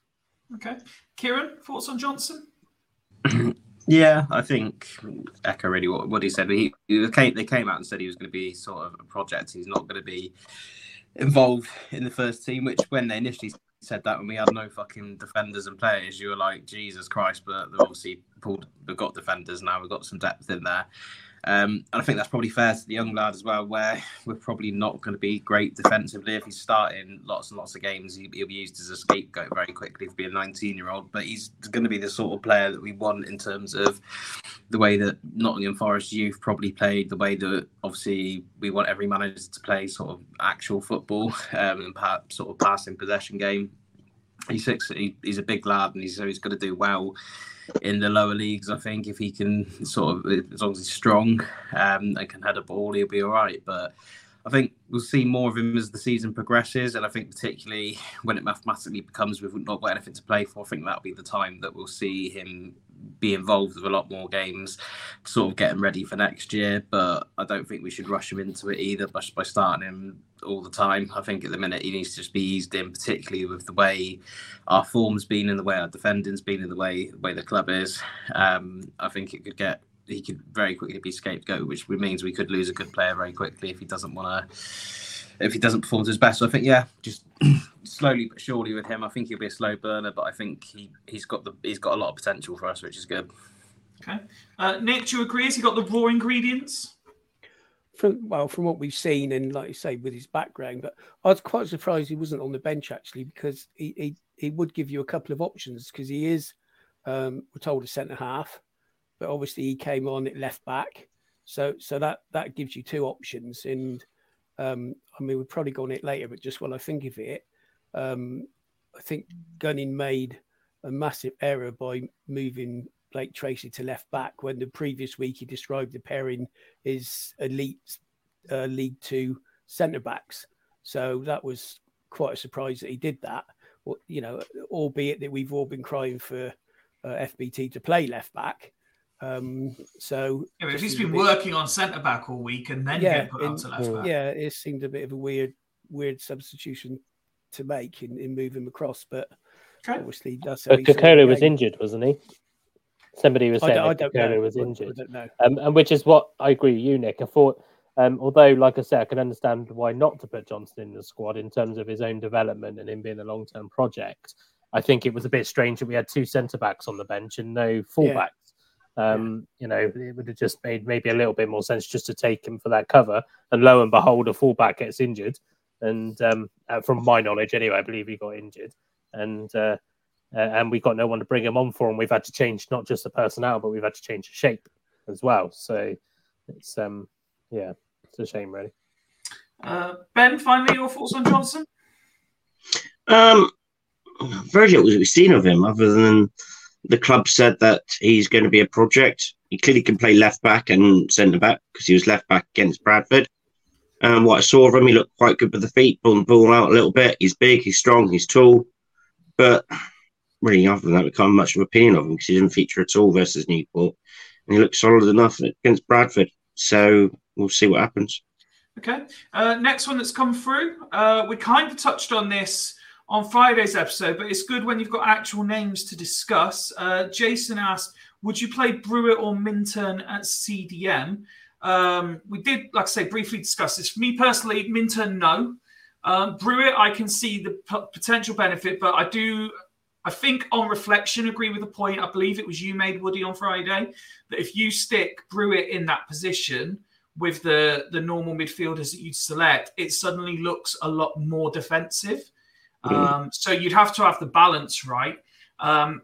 [SPEAKER 1] Okay, Kieran, thoughts on Johnson?
[SPEAKER 5] Yeah, I think echo really what, what he said. He, he came, they came out and said he was going to be sort of a project. He's not going to be involved in the first team. Which when they initially said that, when we had no fucking defenders and players, you were like, Jesus Christ! But they've obviously pulled. We've got defenders now. We've got some depth in there. Um, and I think that's probably fair to the young lad as well, where we're probably not going to be great defensively. If he's starting lots and lots of games, he'll be used as a scapegoat very quickly for being a 19 year old. But he's going to be the sort of player that we want in terms of the way that Nottingham Forest youth probably played, the way that obviously we want every manager to play sort of actual football um, and perhaps sort of passing possession game. He's six, he, he's a big lad and he's, he's going to do well in the lower leagues. I think if he can sort of, as long as he's strong um, and can head a ball, he'll be all right. But I think we'll see more of him as the season progresses, and I think particularly when it mathematically becomes we've not got anything to play for, I think that'll be the time that we'll see him be involved with a lot more games, sort of getting ready for next year. But I don't think we should rush him into it either by, by starting him all the time. I think at the minute he needs to just be eased in, particularly with the way our form's been and the way our defending's been and the way the way the club is. Um, I think it could get he could very quickly be scapegoat, which means we could lose a good player very quickly if he doesn't want to if he doesn't perform to his best. So I think yeah, just slowly but surely with him, I think he'll be a slow burner, but I think he he's got the he's got a lot of potential for us, which is good.
[SPEAKER 1] Okay, uh, Nick, do you agree? Has he got the raw ingredients?
[SPEAKER 4] From well, from what we've seen, and like you say, with his background, but I was quite surprised he wasn't on the bench actually, because he he, he would give you a couple of options because he is, um, we're told a centre half, but obviously he came on at left back, so so that that gives you two options, and um, I mean we've probably gone it later, but just while I think of it, um, I think Gunning made a massive error by moving Blake Tracy to left back when the previous week he described the pairing as elite uh, League Two centre backs. So that was quite a surprise that he did that. Well, you know, albeit that we've all been crying for uh, FBT to play left back. Um, so
[SPEAKER 1] yeah, if he's
[SPEAKER 4] just a
[SPEAKER 1] been
[SPEAKER 4] bit-
[SPEAKER 1] working on centre back all week and then
[SPEAKER 4] Yeah,
[SPEAKER 1] get put out
[SPEAKER 4] in-
[SPEAKER 1] to left back.
[SPEAKER 4] yeah, it seemed a bit of a weird, weird substitution to make in, in moving him across, but
[SPEAKER 1] Okay.
[SPEAKER 4] obviously that's. how
[SPEAKER 3] But
[SPEAKER 4] he saw the
[SPEAKER 3] was injured, wasn't he? Somebody was saying
[SPEAKER 4] don't, I
[SPEAKER 3] that
[SPEAKER 4] don't
[SPEAKER 3] Kokolo
[SPEAKER 4] know.
[SPEAKER 3] was
[SPEAKER 4] I- I
[SPEAKER 3] injured.
[SPEAKER 4] don't know.
[SPEAKER 3] um, and which is what I agree with you, Nick. I thought, um, although, like I said, I can understand why not to put Johnson in the squad in terms of his own development and him being a long term project. I think it was a bit strange that we had two centre backs on the bench and no fullbacks. Um, You know, it would have just made maybe a little bit more sense just to take him for that cover. And lo and behold, a fullback gets injured. And um, uh, from my knowledge, anyway, I believe he got injured. And uh, uh, and we got no one to bring him on for, and we've had to change not just the personnel, but we've had to change the shape as well. So it's um yeah, it's a shame really.
[SPEAKER 1] Uh, ben, finally, your thoughts on Johnson?
[SPEAKER 2] Um, very little we've seen of him, other than the club said that he's going to be a project. He clearly can play left back and centre back because he was left back against Bradford. Um, what I saw of him, he looked quite good with the feet, pulling the ball out a little bit. He's big, he's strong, he's tall, but really, other than that, we can't have much of an opinion of him because he didn't feature at all versus Newport, and he looked solid enough against Bradford. So we'll see what happens.
[SPEAKER 1] Okay. Uh, next one that's come through. Uh, we kind of touched on this on Friday's episode, but it's good when you've got actual names to discuss. Uh, Jason asked, "Would you play Brewitt or Minturn at CDM?" Um, we did, like I say, briefly discuss this. For me personally, Minturn, no. Um, Brewitt, I can see the p- potential benefit, but I do. I think on reflection, agree with the point. I believe it was you made Woody on Friday that if you stick Brewitt in that position, with the the normal midfielders that you'd select, it suddenly looks a lot more defensive. Um, so you'd have to have the balance right. Um,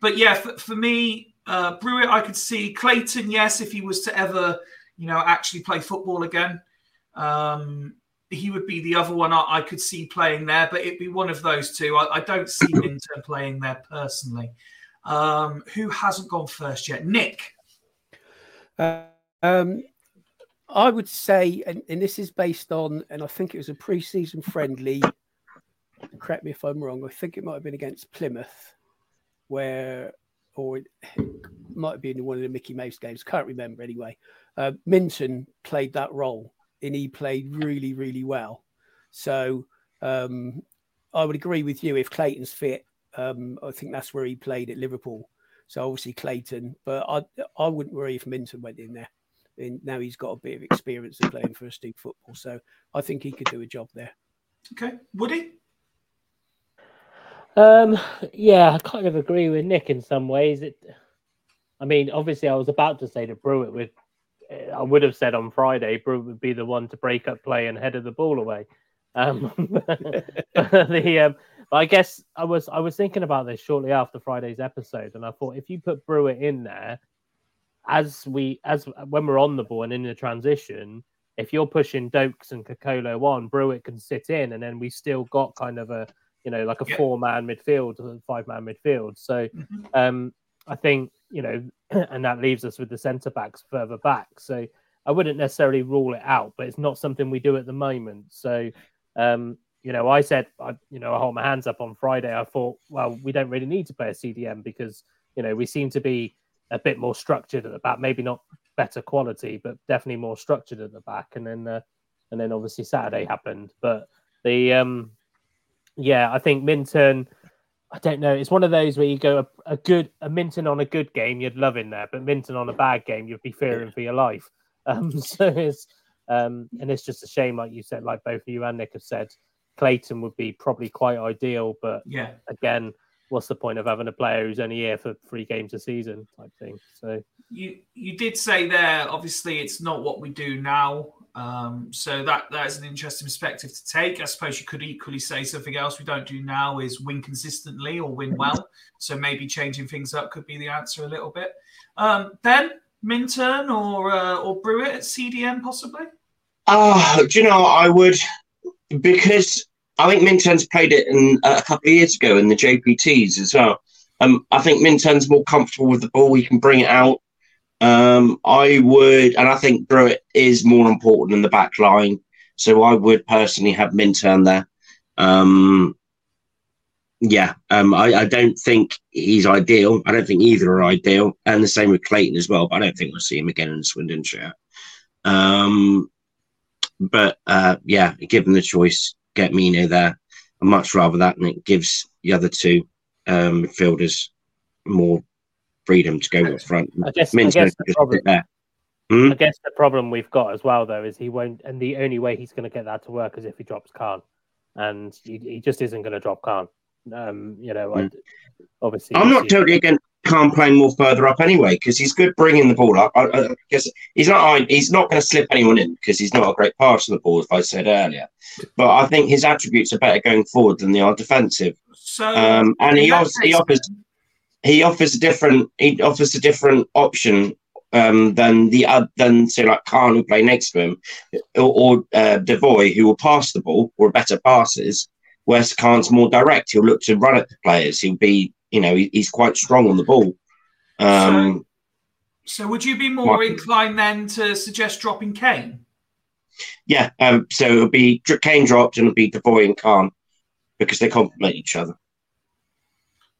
[SPEAKER 1] but yeah, for, for me, uh, Brewitt, I could see Clayton. Yes, if he was to ever, you know, actually play football again, um, he would be the other one I, I could see playing there. But it'd be one of those two. I, I don't see Minturn playing there personally. Um, who hasn't gone first yet? Nick.
[SPEAKER 4] Uh, um, I would say, and, and this is based on, and I think it was a pre-season friendly. Correct me if I'm wrong. I think it might have been against Plymouth, where, or it might have been in one of the Mickey Mouse games. Can't remember anyway. Uh, Minturn played that role, and he played really, really well. So um, I would agree with you. If Clayton's fit, um, I think that's where he played at Liverpool. So obviously Clayton, but I I wouldn't worry if Minturn went in there. And now he's got a bit of experience of playing first team football, so I think he could do a job there.
[SPEAKER 1] Okay, Woody.
[SPEAKER 3] Um, yeah, I kind of agree with Nick in some ways. It, I mean, obviously, I was about to say that Brewitt would. I would have said on Friday, Brewitt would be the one to break up play and header the ball away. Um, the um, but I guess I was I was thinking about this shortly after Friday's episode, and I thought if you put Brewitt in there, as we as when we're on the ball and in the transition, if you're pushing Dokes and Kokolo on, Brewitt can sit in, and then we still got kind of a you know like a
[SPEAKER 1] Yeah.
[SPEAKER 3] four man midfield, a five man midfield. So
[SPEAKER 1] Mhm.
[SPEAKER 3] um, I think you know, and that leaves us with the centre backs further back. So I wouldn't necessarily rule it out, but it's not something we do at the moment. So um, you know, I said, I, you know, I hold my hands up on Friday. I thought, well, we don't really need to play a CDM because you know we seem to be a bit more structured at the back, maybe not better quality, but definitely more structured at the back. And then, uh, and then obviously Saturday happened, but the um, yeah, I think Minturn. I don't know. It's one of those where you go a, a good a Minturn on a good game, you'd love in there, but Minturn on a bad game, you'd be fearing for your life. Um, so it's um, and it's just a shame, like you said, like both you and Nick have said, Clayton would be probably quite ideal, but
[SPEAKER 1] Yeah.
[SPEAKER 3] again, what's the point of having a player who's only here for three games a season type thing? So
[SPEAKER 1] you you did say there obviously it's not what we do now um, so that that is an interesting perspective to take i suppose you could equally say something else we don't do now is win consistently or win well so maybe changing things up could be the answer a little bit um, ben minturn or uh, or brewitt at cdm possibly
[SPEAKER 2] Oh, do you know, I would, because I think Minturn's played it in, uh, a couple of years ago in the JPTs as well. Um, I think Minturn's more comfortable with the ball. He can bring it out. Um, I would, and I think Brewitt is more important in the back line. So I would personally have Minturn there. Um, yeah, um, I, I, don't think he's ideal. I don't think either are ideal, and the same with Clayton as well. But I don't think we'll see him again in the Swindon shirt. Um, but uh, yeah, given the choice, get Mina there. I'd much rather that, and it gives the other two um, midfielders more freedom to go up front.
[SPEAKER 3] I guess, I guess the problem, hmm? I guess the problem we've got as well, though, is he won't, and the only way he's going to get that to work is if he drops Khan, and he, he just isn't going to drop Khan. Um, you know, mm. obviously,
[SPEAKER 2] I'm not totally against Khan playing more further up anyway because he's good bringing the ball up. I, I guess he's not he's not going to slip anyone in because he's not a great passer of the ball, as I said earlier. But I think his attributes are better going forward than they are defensive. So, um, and he offers, he offers he offers a different he offers a different option um, than the uh, than say like Khan who play next to him or, or uh, Devoy who will pass the ball or better passes. Whereas Khan's more direct. He'll look to run at the players. He'll be you know he, he's quite strong on the ball. Um,
[SPEAKER 1] so, so, would you be more inclined then to suggest dropping Cain?
[SPEAKER 2] Yeah. Um, so it'll be Cain dropped and it'll be Devoy and Khan because they complement each other.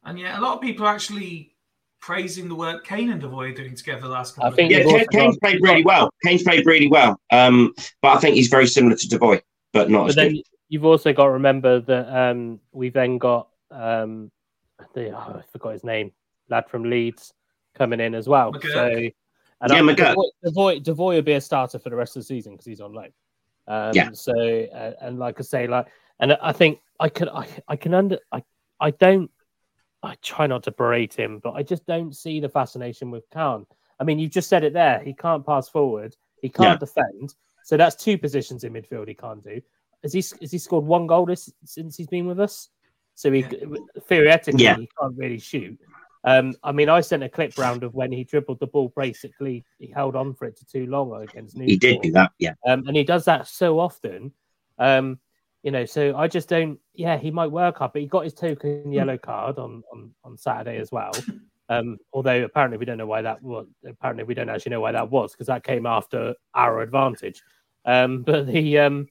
[SPEAKER 1] And yeah, a lot of people are actually praising the work Cain and Devoy are doing together the last couple
[SPEAKER 2] I think, yeah, Cain, Cain's played really well. Cain's played really well. Um, but I think he's very similar to Devoy, but not but as then good.
[SPEAKER 3] You've also got to remember that um, we've then got um, the oh, I forgot his name, lad from Leeds coming in as well. McGurk. So, and
[SPEAKER 2] yeah, McGurk.
[SPEAKER 3] Devoy, Devoy will be a starter for the rest of the season because he's on loan. Um, yeah. So, uh, and like I say, like, and I think I can, I, I can under, I, I don't I try not to berate him, but I just don't see the fascination with Khan. I mean, you just said it there. He can't pass forward. He can't yeah. defend. So that's two positions in midfield he can't do. Has he has he scored one goal this, since he's been with us? So he theoretically yeah. he can't really shoot. Um, I mean, I sent a clip round of when he dribbled the ball. Basically, he held on for it to too long against Newport.
[SPEAKER 2] He did do that, yeah.
[SPEAKER 3] Um, and he does that so often. Um, you know, so I just don't. Yeah, he might work up, but he got his token hmm. yellow card on on, on Saturday as well. Um, although apparently we don't know why that was. Apparently we don't actually know why that was because that came after our advantage. Um, but the um,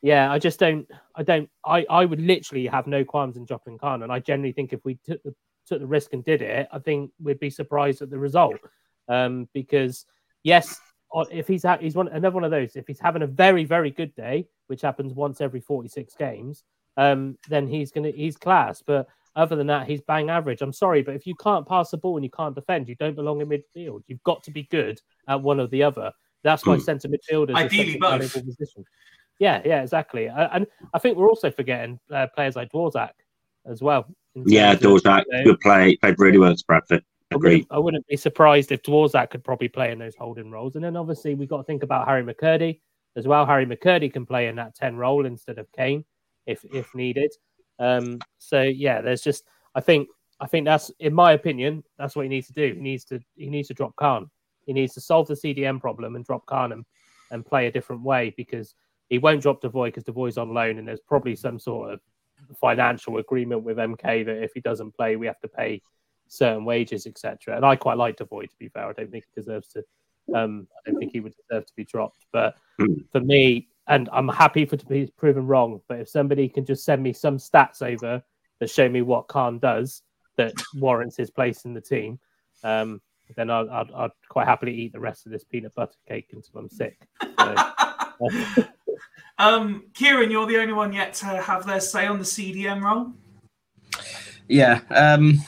[SPEAKER 3] yeah, I just don't. I don't. I I would literally have no qualms in dropping Khan, and I generally think if we took the took the risk and did it, I think we'd be surprised at the result. Um, because yes, if he's ha- he's one another one of those. If he's having a very very good day, which happens once every 46 games, um, then he's gonna he's class. But other than that, he's bang average. I'm sorry, but if you can't pass the ball and you can't defend, you don't belong in midfield. You've got to be good at one or the other. That's why hmm. centre midfielders
[SPEAKER 1] ideally both.
[SPEAKER 3] Position. Yeah, yeah, exactly. And I think we're also forgetting uh, players like Dvorak as well.
[SPEAKER 2] Yeah, Dvorak, good play. Played really well at Bradford. Agreed. I
[SPEAKER 3] wouldn't, I wouldn't, be surprised if Dvorak could probably play in those holding roles. And then obviously we've got to think about Harry McKirdy as well. Harry McKirdy can play in that 10 role instead of Cain if if needed. Um, so yeah, there's just I think I think that's in my opinion, that's what he needs to do. He needs to he needs to drop Khan. He needs to solve the CDM problem and drop Khan and, and play a different way because he won't drop Devoy because Devoy's on loan and there's probably some sort of financial agreement with MK that if he doesn't play, we have to pay certain wages, etc. And I quite like Devoy to be fair. I don't think he deserves to um, I don't think he would deserve to be dropped. But mm. for me, and I'm happy for to be proven wrong. But if somebody can just send me some stats over that show me what Khan does that warrants his place in the team, um, then I'd, I'd, I'd, quite happily eat the rest of this peanut butter cake until I'm sick. So,
[SPEAKER 1] um, Kieran, you're the only one yet to have their say on the CDM role.
[SPEAKER 5] Yeah. Um,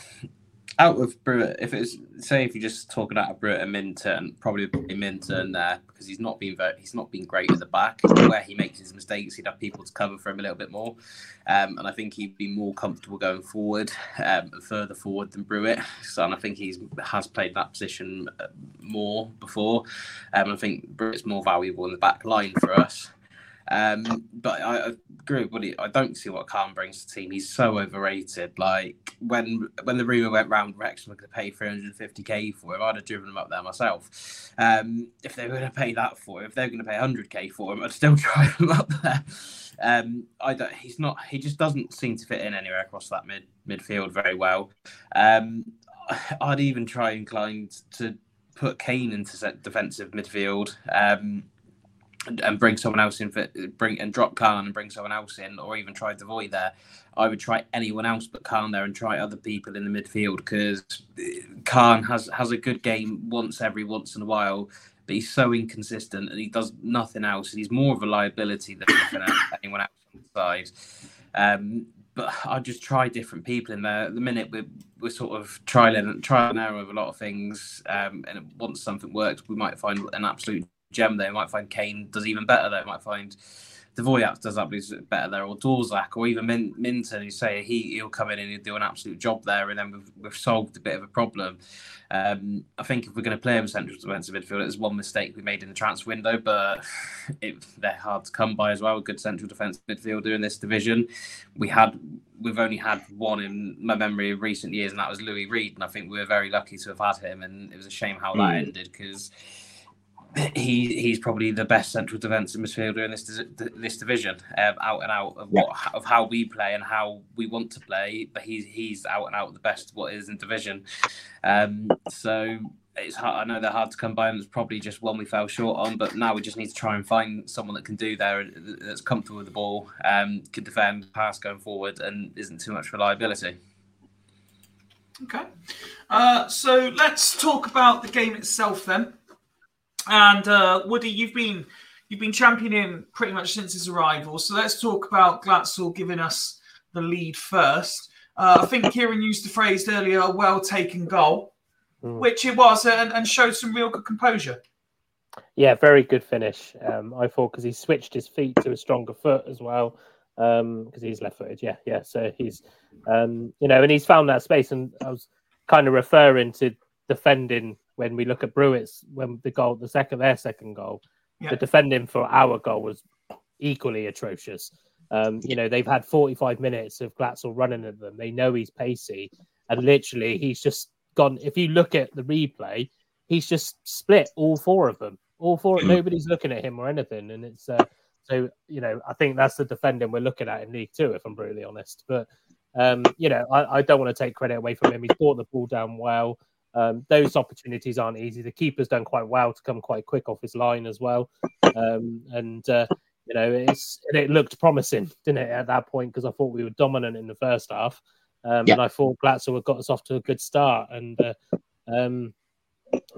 [SPEAKER 5] out of Brewitt, if it's say if you're just talking out of Brewitt and Minturn, probably Minturn there because he's not been very, he's not been great at the back. Where he makes his mistakes, he'd have people to cover for him a little bit more, um, and I think he'd be more comfortable going forward um, further forward than Brewitt. So, and I think he's has played that position uh, more before. Um, I think Brewitt's more valuable in the back line for us. Um, but I, I agree with Woody. I don't see what Khan brings to the team. He's so overrated. Like when when the rumor went round, Rex was going to pay 350k for him. I'd have driven him up there myself. Um, if they were going to pay that for him, if they're going to pay 100k for him, I'd still drive him up there. Um, I don't. He's not. He just doesn't seem to fit in anywhere across that mid midfield very well. Um, I'd even try inclined to put Cain into defensive midfield. Um, and, bring someone else in for bring and drop Khan and bring someone else in, or even try Devoy there. I would try anyone else but Khan there and try other people in the midfield because Khan has has a good game once every once in a while, but he's so inconsistent and he does nothing else. He's more of a liability than anyone else on the side. Um, but I just try different people in there. At the minute, we're, we're sort of trial and trial and error with a lot of things. Um, and once something works, we might find an absolute gem there. We might find Cain does even better there. We might find Devoyat does absolutely better there, or Dorzak, or even Min- Minturn, You say he, he'll come in and he'll do an absolute job there, and then we've, we've solved a bit of a problem. Um, I think if we're going to play him central defensive midfield, it's one mistake we made in the transfer window, but it, they're hard to come by as well. A good central defensive midfielder in this division. We had we've only had one in my memory of recent years, and that was Louis Reed, and I think we were very lucky to have had him. And it was a shame how that hmm. ended because he he's probably the best central defensive midfielder in this this division, um, out and out of what yeah. of how we play and how we want to play. But he's he's out and out the best what is in division. Um, so it's hard. I know they're hard to come by, and it's probably just one we fell short on. But now we just need to try and find someone that can do there, that's comfortable with the ball, um, can defend, pass going forward, and isn't too much reliability.
[SPEAKER 1] Okay, uh, so let's talk about the game itself then. And uh, Woody, you've been you've been championing pretty much since his arrival. So let's talk about Glatzel giving us the lead first. Uh, I think Kieran used the phrase earlier, a well taken goal, mm. which it was, and, and, showed some real good composure.
[SPEAKER 3] Yeah, very good finish. Um, I thought because he switched his feet to a stronger foot as well, because um, he's left footed. Yeah, yeah. So he's, um, you know, and he's found that space. And I was kind of referring to defending when we look at Brewitt's when the goal, the second their second goal, yeah. the defending for our goal was equally atrocious. Um, you know, they've had 45 minutes of Glatzel running at them. They know he's pacey, and literally he's just gone. If you look at the replay, he's just split all four of them. All four. nobody's looking at him or anything, and it's uh, so you know. I think that's the defending we're looking at in League Two, if I'm brutally honest. But um, you know, I, I don't want to take credit away from him. He's brought the ball down well. Um, those opportunities aren't easy. The keeper's done quite well to come quite quick off his line as well, um, and uh, you know it's it looked promising, didn't it, at that point? Because I thought we were dominant in the first half, um, yeah. and I thought Glatzel had got us off to a good start. And uh, um,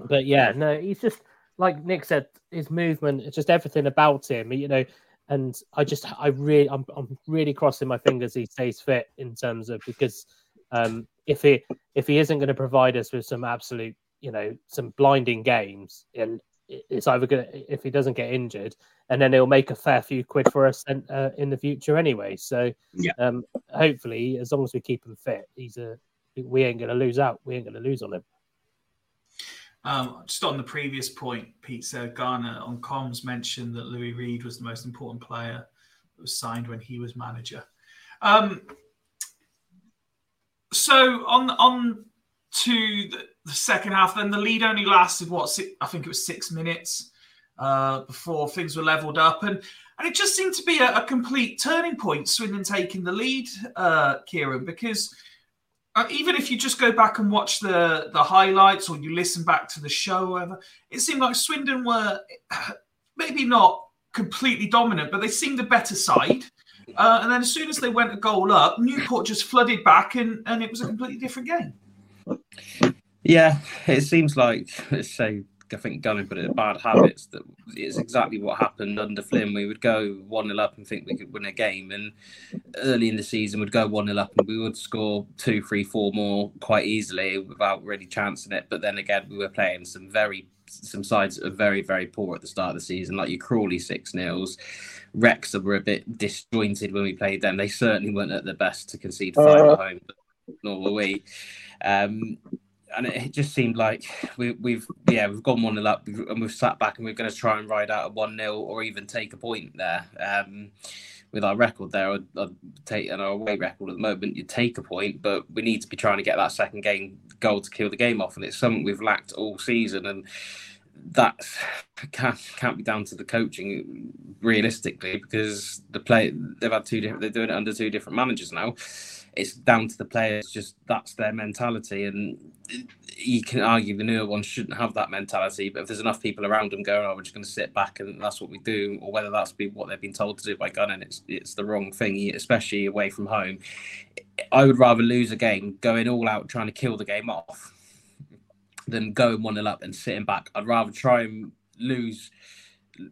[SPEAKER 3] but yeah, no, he's just like Nick said, his movement, it's just everything about him, you know. And I just, I really, I'm, I'm really crossing my fingers he stays fit in terms of because um, if he if he isn't going to provide us with some absolute, you know, some blinding games, and it's either going to if he doesn't get injured, and then he'll make a fair few quid for us in, uh, in the future anyway. So yeah. um, hopefully, as long as we keep him fit, he's a we ain't going to lose out. We ain't going to lose on him.
[SPEAKER 1] Um, just on the previous point, Pizza Garner on comms mentioned that Louis Reed was the most important player that was signed when he was manager. Um, so on on to the, the, second half, then the lead only lasted what six, I think it was six minutes uh, before things were leveled up, and and it just seemed to be a, a complete turning point. Swindon taking the lead, uh, Kieran, because uh, even if you just go back and watch the the highlights or you listen back to the show, whatever, it seemed like Swindon were maybe not completely dominant, but they seemed a better side. Uh, and then as soon as they went a goal up, Newport just flooded back, and, and it was a completely different game.
[SPEAKER 5] Yeah, it seems like let's say I think Gunner put it bad habits. That it's exactly what happened under Flynn. We would go one 0 up and think we could win a game, and early in the season we would go one 0 up and we would score two, three, four more quite easily without really chancing it. But then again, we were playing some very some sides that are very very poor at the start of the season, like your Crawley six nils. Wrexham were a bit disjointed when we played them. They certainly weren't at the best to concede five uh, at home, nor were we. Um, and it just seemed like we, have yeah we've gone one nil up and we've sat back and we're going to try and ride out a one 0 or even take a point there. Um, with our record there, I'd, I'd take an away record at the moment. You take a point, but we need to be trying to get that second game goal to kill the game off, and it's something we've lacked all season. And that can't can't be down to the coaching realistically because the play they've had two different they're doing it under two different managers now. It's down to the players, just that's their mentality, and you can argue the newer ones shouldn't have that mentality. But if there's enough people around them going, "Oh, we're just going to sit back and that's what we do," or whether that's be what they've been told to do by Gunning, it's it's the wrong thing, especially away from home. I would rather lose a game going all out trying to kill the game off than going one nil up and sitting back. I'd rather try and lose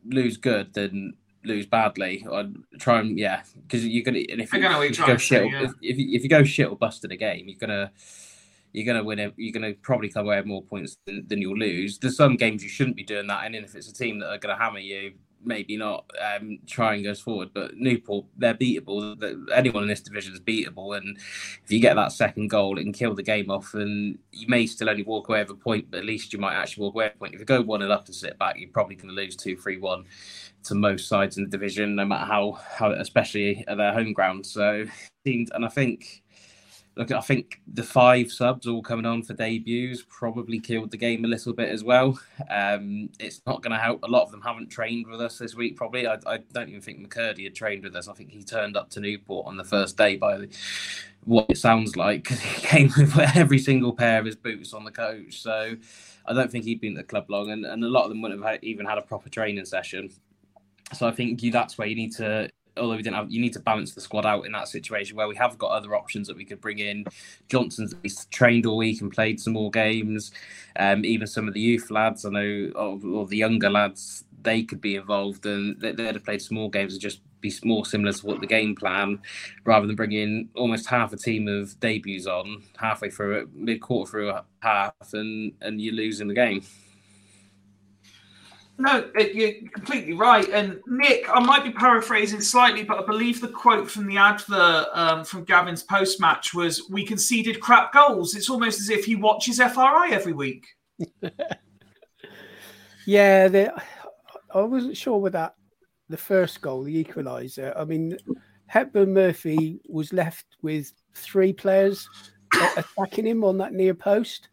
[SPEAKER 5] lose good than lose badly. I'd try and yeah, because you're gonna and if you, if you go shit, yeah. if, if, you, if you go shit or bust in a game, you're gonna you're gonna win it. You're gonna probably come away with more points than, than you'll lose. There's some games you shouldn't be doing that, and if it's a team that are gonna hammer you, maybe not um, try and goes forward. But Newport, they're beatable. Anyone in this division is beatable, and if you get that second goal, it can kill the game off. And you may still only walk away with a point, but at least you might actually walk away with a point. If you go one and up and sit back, you're probably going to lose two, three, one to most sides in the division, no matter how how especially at their home ground. So, and I think look, I think the five subs all coming on for debuts probably killed the game a little bit as well. Um, it's not going to help. A lot of them haven't trained with us this week. Probably, I, I, don't even think McKirdy had trained with us. I think he turned up to Newport on the first day by the, what it sounds like. because He came with every single pair of his boots on the coach. So I don't think he'd been at the club long, and, and a lot of them wouldn't have even had a proper training session. So I think you, that's where you need to although we didn't have, you need to balance the squad out in that situation where we have got other options that we could bring in. Johnson's trained all week and played some more games. Um, even some of the youth lads, I know, or, or, the younger lads, they could be involved and they'd have played some more games and just be more similar to what the game plan, rather than bringing almost half a team of debuts on halfway through it, mid quarter through a half, and and you're losing the game.
[SPEAKER 1] No, you're completely right. And Nick, I might be paraphrasing slightly, but I believe the quote from the advert um, from Gavin's post match was We conceded crap goals. It's almost as if he watches FRI every week.
[SPEAKER 4] yeah, the, I wasn't sure with that. The first goal, the equaliser. I mean, Hepburn Murphy was left with three players attacking him on that near post,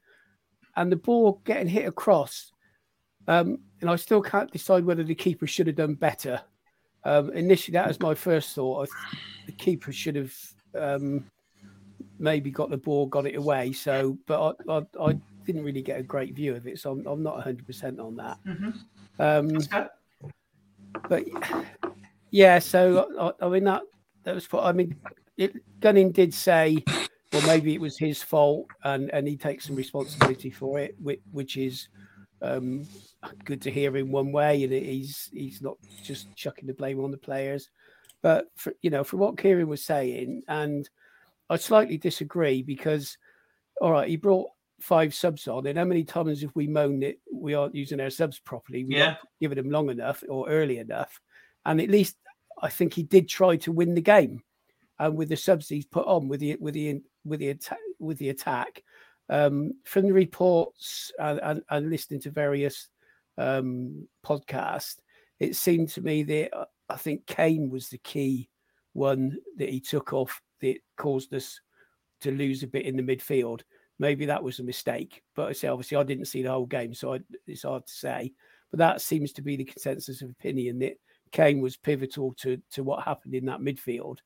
[SPEAKER 4] and the ball getting hit across. Um, and I still can't decide whether the keeper should have done better. Um, initially, that was my first thought. the keeper should have um, maybe got the ball, got it away. So, but I, I, I, didn't really get a great view of it, so I'm, I'm not 100 percent on that. Mm-hmm. Um, but yeah, so I, I, mean that that was. For I mean, it, Gunning did say, well, maybe it was his fault, and and he takes some responsibility for it, which, which is um, good to hear in one way, and he's he's not just chucking the blame on the players. But for, you know, from what Kieran was saying, and I slightly disagree because, all right, he brought five subs on, and how many times have we moaned that we aren't using our subs properly? We yeah. giving them long enough or early enough, and at least I think he did try to win the game, and with the subs he's put on with the with the with the attack with the attack. Um, from the reports and, and, and listening to various um, podcast, it seemed to me that uh, I think Cain was the key one that he took off that caused us to lose a bit in the midfield. Maybe that was a mistake, but I say obviously I didn't see the whole game, so I, it's hard to say. But that seems to be the consensus of opinion that Cain was pivotal to to what happened in that midfield.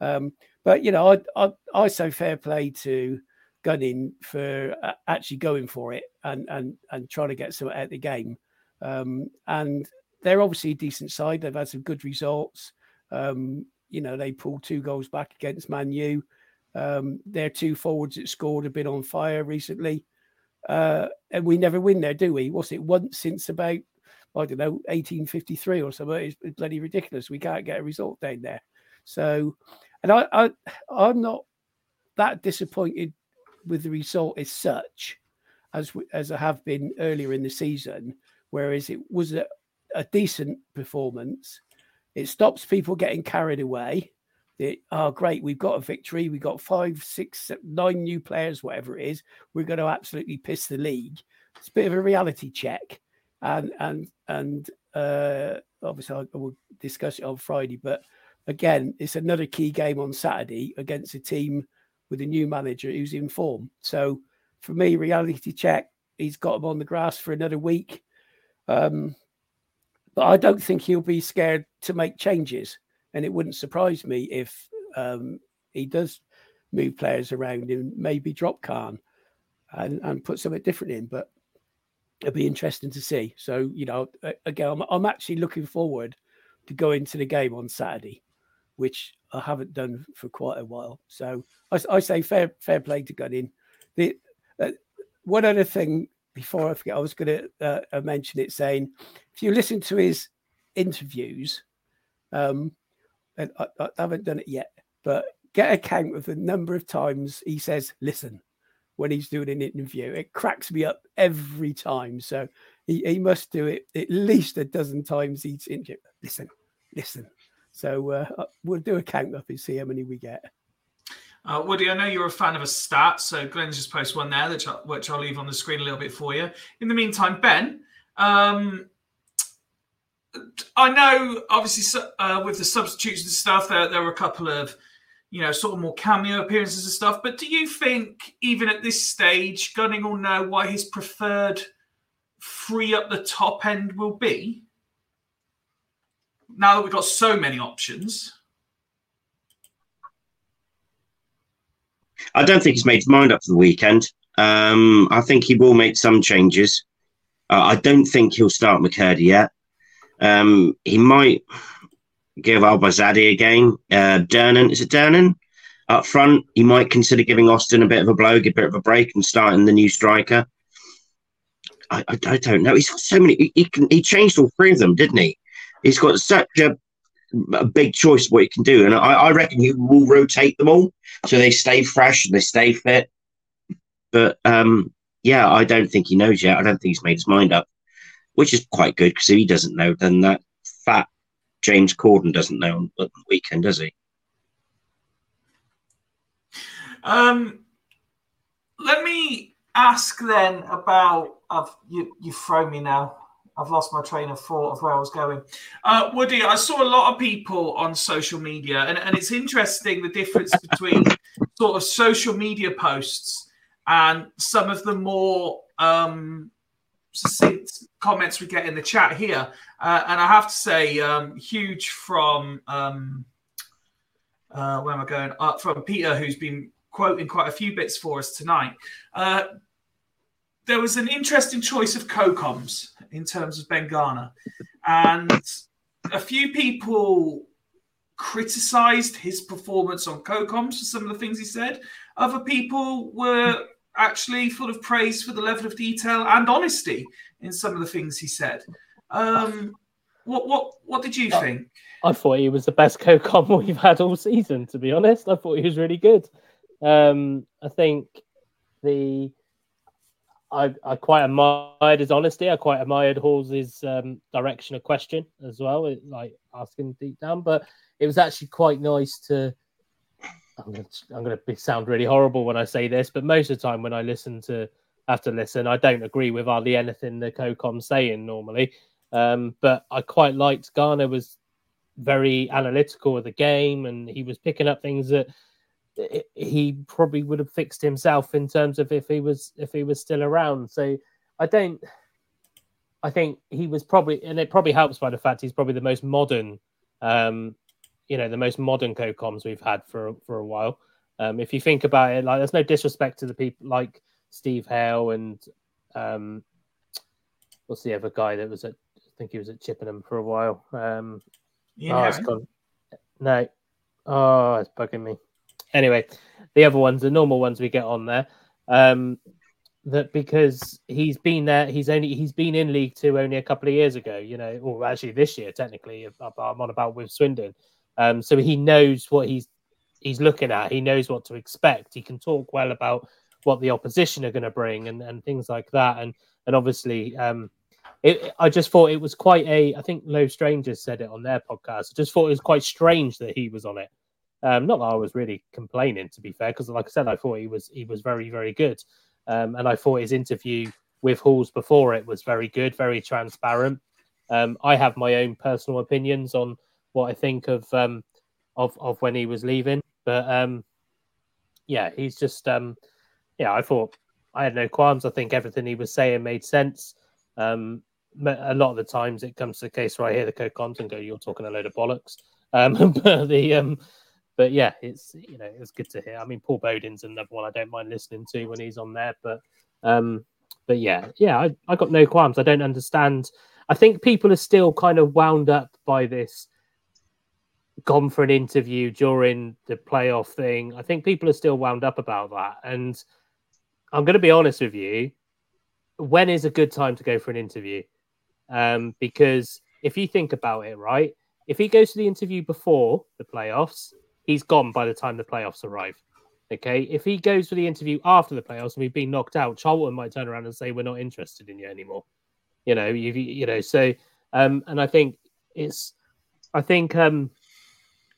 [SPEAKER 4] Um, but you know, I, I I say fair play to Gunning for uh, actually going for it and and and trying to get some at the game. Um, and they're obviously a decent side. They've had some good results. Um, you know, they pulled two goals back against Man U. Um, their two forwards that scored have been on fire recently. Uh, and we never win there, do we? What's it once since about, I don't know, 1853 or something? It's, it's bloody ridiculous. We can't get a result down there. So, and I, I, I'm not that disappointed with the result as such as as I have been earlier in the season whereas it was a, a decent performance. It stops people getting carried away. It, oh, great, we've got a victory. We've got five, six, nine new players, whatever it is. We're going to absolutely piss the league. It's a bit of a reality check. And, and, and uh, obviously, I will discuss it on Friday. But again, it's another key game on Saturday against a team with a new manager who's in form. So for me, reality check, he's got him on the grass for another week Um, but I don't think he'll be scared to make changes, and it wouldn't surprise me if um, he does move players around and maybe drop Khan and, and put something different in. But it'll be interesting to see. So you know, again, I'm, I'm actually looking forward to going to the game on Saturday, which I haven't done for quite a while. So I, I say fair fair play to Gunning. The uh, one other thing before I forget, I was going to uh, uh, mention it saying if you listen to his interviews, um, and I, I, haven't done it yet, but get a count of the number of times he says "listen" when he's doing an interview. It cracks me up every time. So he, he must do it at least a dozen times each interview. Listen, listen. So uh, uh, we'll do a count up and see how many we get.
[SPEAKER 1] Uh, Woody, I know you're a fan of a stat, so Glenn's just posted one there, which, I, which I'll leave on the screen a little bit for you. In the meantime, Ben, um, I know obviously uh, with the substitutes and stuff, there, there were a couple of, you know, sort of more cameo appearances and stuff. But do you think, even at this stage, Gunning will know why his preferred free up the top end will be? Now that we've got so many options.
[SPEAKER 2] I don't think he's made his mind up for the weekend. Um, I think he will make some changes. Uh, I don't think he'll start McKirdy yet. Um, he might give Elbouzedi a game. Uh, Durnan, is it Durnan? Up front, he might consider giving Austin a bit of a blow, give a bit of a break, and starting the new striker. I, I, I don't know. He's got so many. He, he, he changed all three of them, didn't he? He's got such a a big choice of what he can do. And I, I reckon he will rotate them all so they stay fresh and they stay fit. But um, yeah, I don't think he knows yet. I don't think he's made his mind up, which is quite good because if he doesn't know, then that fat James Corden doesn't know on the weekend, does he?
[SPEAKER 1] Um, let me ask then about. I've, you you throw me now. I've lost my train of thought of where I was going. Uh, Woody, I saw a lot of people on social media, and, and it's interesting the difference between sort of social media posts and some of the more um, succinct comments we get in the chat here. Uh, and I have to say, um, huge from um, uh, where am I going? Uh, from Peter, who's been quoting quite a few bits for us tonight. There was an interesting choice of co-coms in terms of Ben Garner, and a few people criticized his performance on co-coms for some of the things he said. Other people were actually full of praise for the level of detail and honesty in some of the things he said. Um, what what what did you think?
[SPEAKER 3] I thought he was the best co-com we've had all season. To be honest, I thought he was really good. Um, I think the I, I quite admired his honesty. I quite admired Hall's um, direction of question as well, like asking deep down. But it was actually quite nice to. I'm going to, I'm going to sound really horrible when I say this, but most of the time when I listen to have to listen, I don't agree with hardly anything the co-com saying normally. Um, but I quite liked Garner was very analytical of the game, and he was picking up things that he probably would have fixed himself in terms of if he was if he was still around. So I don't. I think he was probably, and it probably helps by the fact he's probably the most modern, um, you know, the most modern co-coms we've had for for a while. Um, if you think about it, like there's no disrespect to the people like Steve Hale and um, what's the other guy that was at? I think he was at Chippenham for a while. Um,
[SPEAKER 1] yeah. Oh,
[SPEAKER 3] no, oh, it's bugging me anyway, the other ones, the normal ones we get on there, um, that because he's been there, he's only he's been in League Two only a couple of years ago, you know, or actually this year technically. I'm on about with Swindon, um, so he knows what he's he's looking at. He knows what to expect. He can talk well about what the opposition are going to bring and, and things like that. And and obviously, um, it, I just thought it was quite a. I think Low Strangers said it on their podcast. I just thought it was quite strange that he was on it. Um, not that I was really complaining, to be fair, because like I said, I thought he was he was very very good, um, and I thought his interview with Halls before it was very good, very transparent. Um, I have my own personal opinions on what I think of um, of of when he was leaving, but um, yeah, he's just um, yeah. I thought I had no qualms. I think everything he was saying made sense. Um, a lot of the times it comes to the case where I hear the co-comments and go, "You're talking a load of bollocks." Um, but the um, but yeah, it's you know it's good to hear. I mean, Paul Bowden's another one I don't mind listening to when he's on there, but um, but yeah, yeah, I I got no qualms. I don't understand. I think people are still kind of wound up by this. Gone for an interview during the playoff thing. I think people are still wound up about that, and I'm going to be honest with you. When is a good time to go for an interview? Um, because if you think about it, right, if he goes to the interview before the playoffs, he's gone by the time the playoffs arrive. Okay, if he goes for the interview after the playoffs and we've been knocked out, Charlton might turn around and say we're not interested in you anymore. You know, you you know, so um, and I think it's, I think um,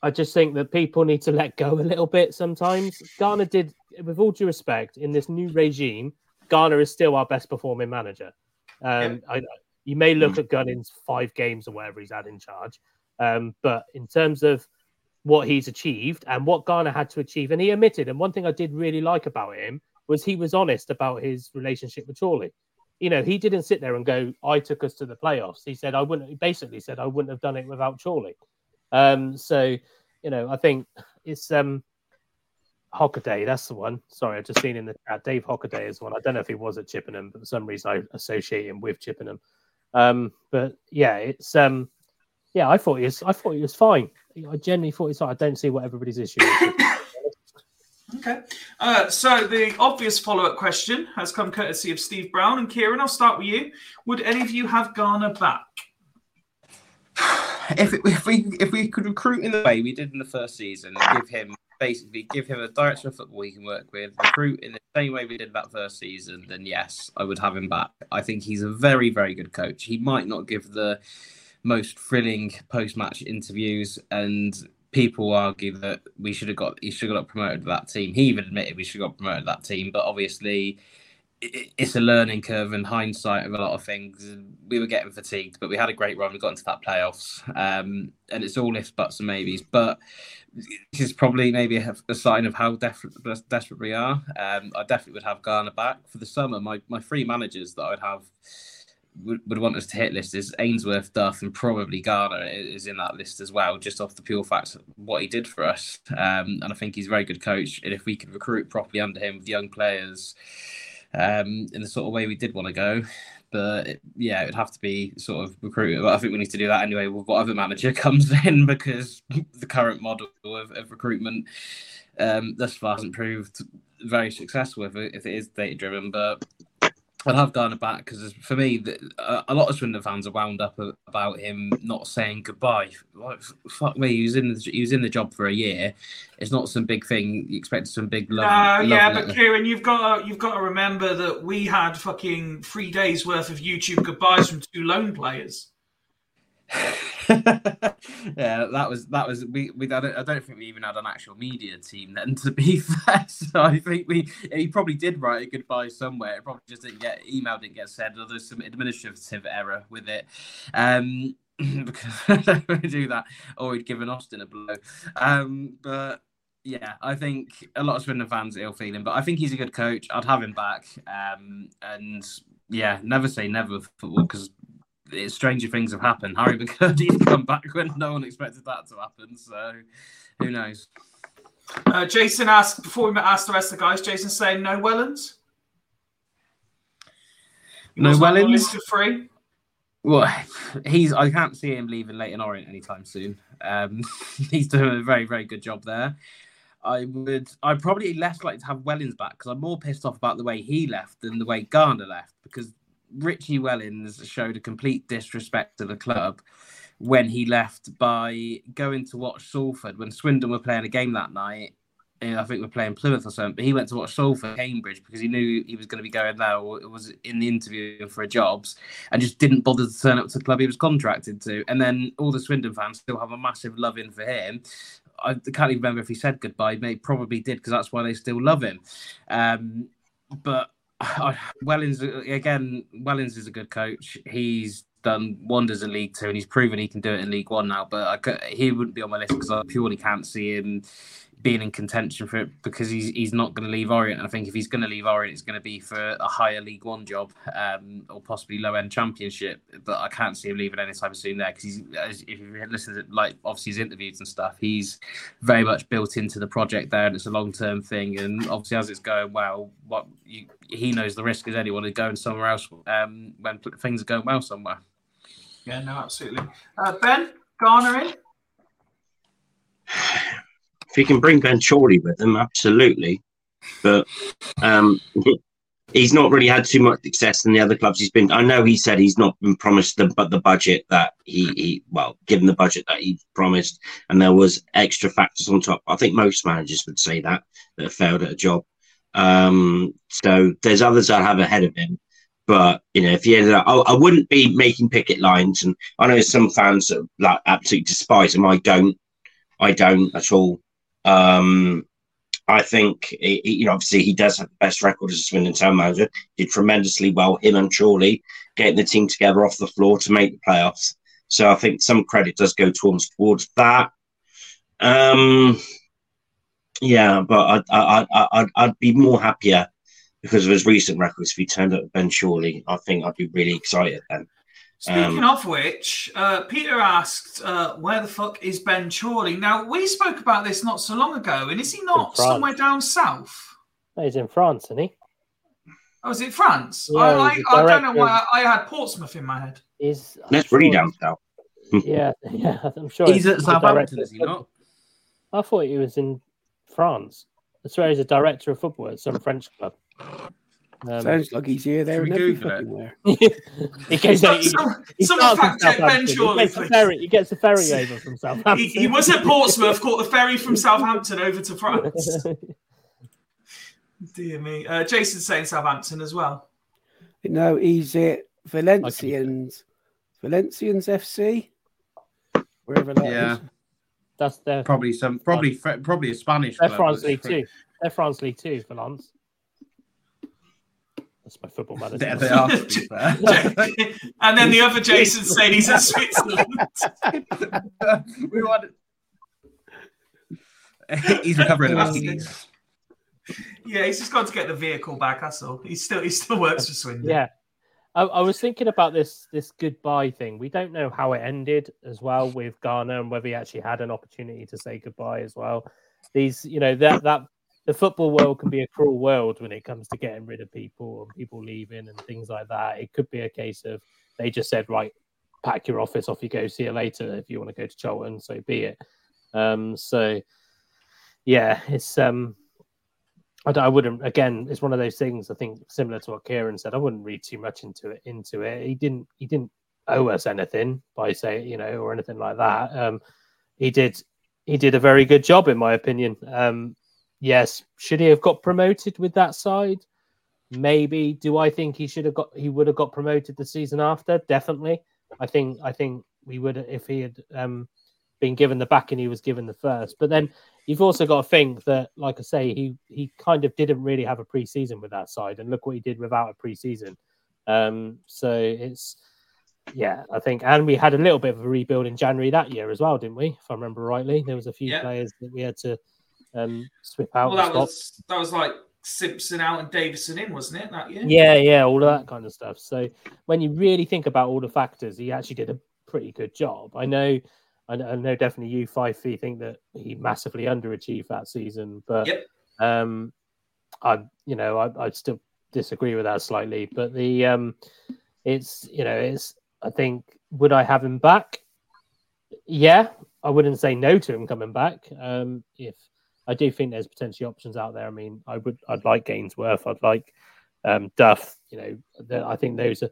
[SPEAKER 3] I just think that people need to let go a little bit sometimes. Garner did, with all due respect, in this new regime, Garner is still our best performing manager. Um, yeah. I, you may look mm. at Gunning's five games or whatever he's had in charge, um, but in terms of what he's achieved and what Garner had to achieve, and he admitted, and one thing I did really like about him was he was honest about his relationship with Chorley. You know, he didn't sit there and go, "I took us to the playoffs." He said, "I wouldn't." He basically said, "I wouldn't have done it without Chorley." Um, so, you know, I think it's um, Hockaday. That's the one. Sorry, I've just seen in the chat. Dave Hockaday is one. I don't know if he was at Chippenham, but for some reason I associate him with Chippenham. Um, but yeah, it's um, yeah, I thought he was. I thought he was fine. I genuinely thought he's fine. I don't see what everybody's issue is.
[SPEAKER 1] Okay. Uh, so the obvious follow-up question has come courtesy of Steve Brown and Kieran. I'll start with you. Would any of you have Garner back?
[SPEAKER 5] If, it, if we if we could recruit in the way we did in the first season, give him basically give him a director of football he can work with, recruit in the same way we did that first season, then yes, I would have him back. I think he's a very very good coach. He might not give the most thrilling post match interviews and people argue that we should have got he should have got promoted to that team. He even admitted we should have got promoted to that team, but obviously it's a learning curve and hindsight of a lot of things. We were getting fatigued, but we had a great run. We got into that playoffs, um, and it's all ifs, buts, and maybes. But this is probably maybe a, sign of how def- desperate we are. Um, I definitely would have Garner back for the summer. My my three managers that I would have would, would want us to hit list is Ainsworth, Duff, and probably Garner is in that list as well, just off the pure fact of what he did for us. Um, and I think he's a very good coach. And if we could recruit properly under him with young players um, in the sort of way we did want to go, but it, yeah, it'd have to be sort of recruited. But I think we need to do that anyway with whatever manager comes in because the current model of, of recruitment um, thus far hasn't proved very successful if it, if it is data driven. But I'd have Garner back because for me, a lot of Swindon fans are wound up about him not saying goodbye. Like, fuck me, he was in the, he was in the job for a year. It's not some big thing. You expect some big love.
[SPEAKER 1] Uh, yeah, but Kieran, you've got to, you've got to remember that we had fucking three days worth of YouTube goodbyes from two loan players.
[SPEAKER 5] yeah, that was that was we. we I don't, I don't think we even had an actual media team then. To be fair, so I think we he probably did write a goodbye somewhere. It probably just didn't get email didn't get sent, or there's some administrative error with it. Um, because I don't do that, or he'd given Austin a blow. Um, but yeah, I think a lot of Swindon fans ill feeling, but I think he's a good coach. I'd have him back. Um, and yeah, never say never football because stranger things have happened. Harry McKirdy's come back when no one expected that to happen. So who knows?
[SPEAKER 1] Uh, Jason asked before we asked the rest of the guys. Jason saying no Wellens.
[SPEAKER 5] No Wellens.
[SPEAKER 1] To free.
[SPEAKER 5] Well, he's. I can't see him leaving Leyton Orient anytime soon. Um, he's doing a very, very good job there. I would. I'd probably less like to have Wellens back because I'm more pissed off about the way he left than the way Garner left because Richie Wellens showed a complete disrespect to the club when he left by going to watch Salford when Swindon were playing a game that night. I think we're playing Plymouth or something, but he went to watch Salford Cambridge because he knew he was going to be going there or it was in the interview for a jobs and just didn't bother to turn up to the club he was contracted to. And then all the Swindon fans still have a massive love in for him. I can't even remember if he said goodbye. Maybe probably did because that's why they still love him. Um, but Wellens again. Wellens is a good coach. He's done wonders in League Two, and he's proven he can do it in League One now. But I, he wouldn't be on my list because I purely can't see him being in contention for it because he's he's not going to leave Orient. I think if he's going to leave Orient, it's going to be for a higher League One job um, or possibly low end Championship. But I can't see him leaving anytime soon there because if you listen to like obviously his interviews and stuff, he's very much built into the project there, and it's a long term thing. And obviously as it's going well, what you, he knows the risk as anyone of going somewhere else um, when things are going well somewhere.
[SPEAKER 1] Yeah, no, absolutely. Uh, ben Garner in.
[SPEAKER 2] He can bring Ben Chorley with him, absolutely. But um, he's not really had too much success in the other clubs he's been. I know he said he's not been promised the but the budget that he, he well given the budget that he promised, and there was extra factors on top. I think most managers would say that that have failed at a job. Um, so there's others that have ahead of him. But you know, if he ended up, I, I wouldn't be making picket lines, and I know some fans that like absolutely despise him. I don't, I don't at all. Um, I think you know, obviously, he does have the best record as a Swindon Town manager. Did tremendously well, him and Chorley getting the team together off the floor to make the playoffs. So I think some credit does go towards towards that. Um, yeah, but I'd, I'd, I'd, I'd be more happier because of his recent records. If he turned up Ben Chorley, I think I'd be really excited then.
[SPEAKER 1] Speaking um, of which, uh, Peter asked, uh, "Where the fuck is Ben Chorley?" Now we spoke about this not so long ago, and is he not somewhere down south?
[SPEAKER 3] He's in France, isn't he?
[SPEAKER 1] Oh, is it France? Yeah, I, I, I, don't know why I, I, had Portsmouth in my head.
[SPEAKER 3] Is
[SPEAKER 2] that's really down south.
[SPEAKER 3] yeah, yeah, I'm sure.
[SPEAKER 5] He's at Southampton, is he not?
[SPEAKER 3] I thought he was in France. I swear he's a director of football at some French club.
[SPEAKER 4] Um, Sounds like he's here, there, and everywhere.
[SPEAKER 3] he goes out, he, he Someone fact check Ben Chorley. He gets, a ferry, he gets a ferry over from Southampton.
[SPEAKER 1] He, he was at Portsmouth, caught the ferry from Southampton over to France. Dear me. Uh, Jason's saying Southampton as well.
[SPEAKER 4] No, he's at Valenciennes. Valenciennes FC. Wherever that yeah. Is.
[SPEAKER 3] That's their
[SPEAKER 5] probably some probably probably a Spanish.
[SPEAKER 3] They're France League Two. They're France League Two, Valence. That's my football manager.
[SPEAKER 5] There they are,
[SPEAKER 1] and then the other Jason said he's in Switzerland.
[SPEAKER 5] we want. he's recovering
[SPEAKER 1] of Yeah, he's just got to get the vehicle back. That's all. He still he still works for Swindon.
[SPEAKER 3] Yeah, I, I, was thinking about this this goodbye thing. We don't know how it ended as well with Garner and whether he actually had an opportunity to say goodbye as well. These, you know, that that the football world can be a cruel world when it comes to getting rid of people and people leaving and things like that. It could be a case of they just said, right, pack your office, off you go, see you later. If you want to go to Charlton, so be it. Um, so yeah, it's um, I, I wouldn't again. It's one of those things. I think similar to what Kieran said. I wouldn't read too much into it. Into it, he didn't. He didn't owe us anything by saying you know or anything like that. Um, he did. He did a very good job, in my opinion. Um, yes, should he have got promoted with that side? Maybe. Do I think he should have got? He would have got promoted the season after. Definitely. I think. I think we would if he had um, been given the backing he was given the first. But then you've also got to think that, like I say, he he kind of didn't really have a preseason with that side, and look what he did without a preseason. Um, so it's yeah, I think, and we had a little bit of a rebuild in January that year as well, didn't we? If I remember rightly, there was a few yeah. players that we had to um, swip out.
[SPEAKER 1] Well, that was that was like Simpson out and Davison in, wasn't it that year?
[SPEAKER 3] Yeah, yeah, all of that kind of stuff. So when you really think about all the factors, he actually did a pretty good job. I know, I know, definitely you five feet think that he massively underachieved that season, but
[SPEAKER 1] yep.
[SPEAKER 3] um, I, you know, I, I still disagree with that slightly. But the um, it's you know, it's I think would I have him back? Yeah, I wouldn't say no to him coming back. Um, if I do think there's potentially options out there. I mean, I would, I'd like Ainsworth, I'd like um, Duff. You know, I think those are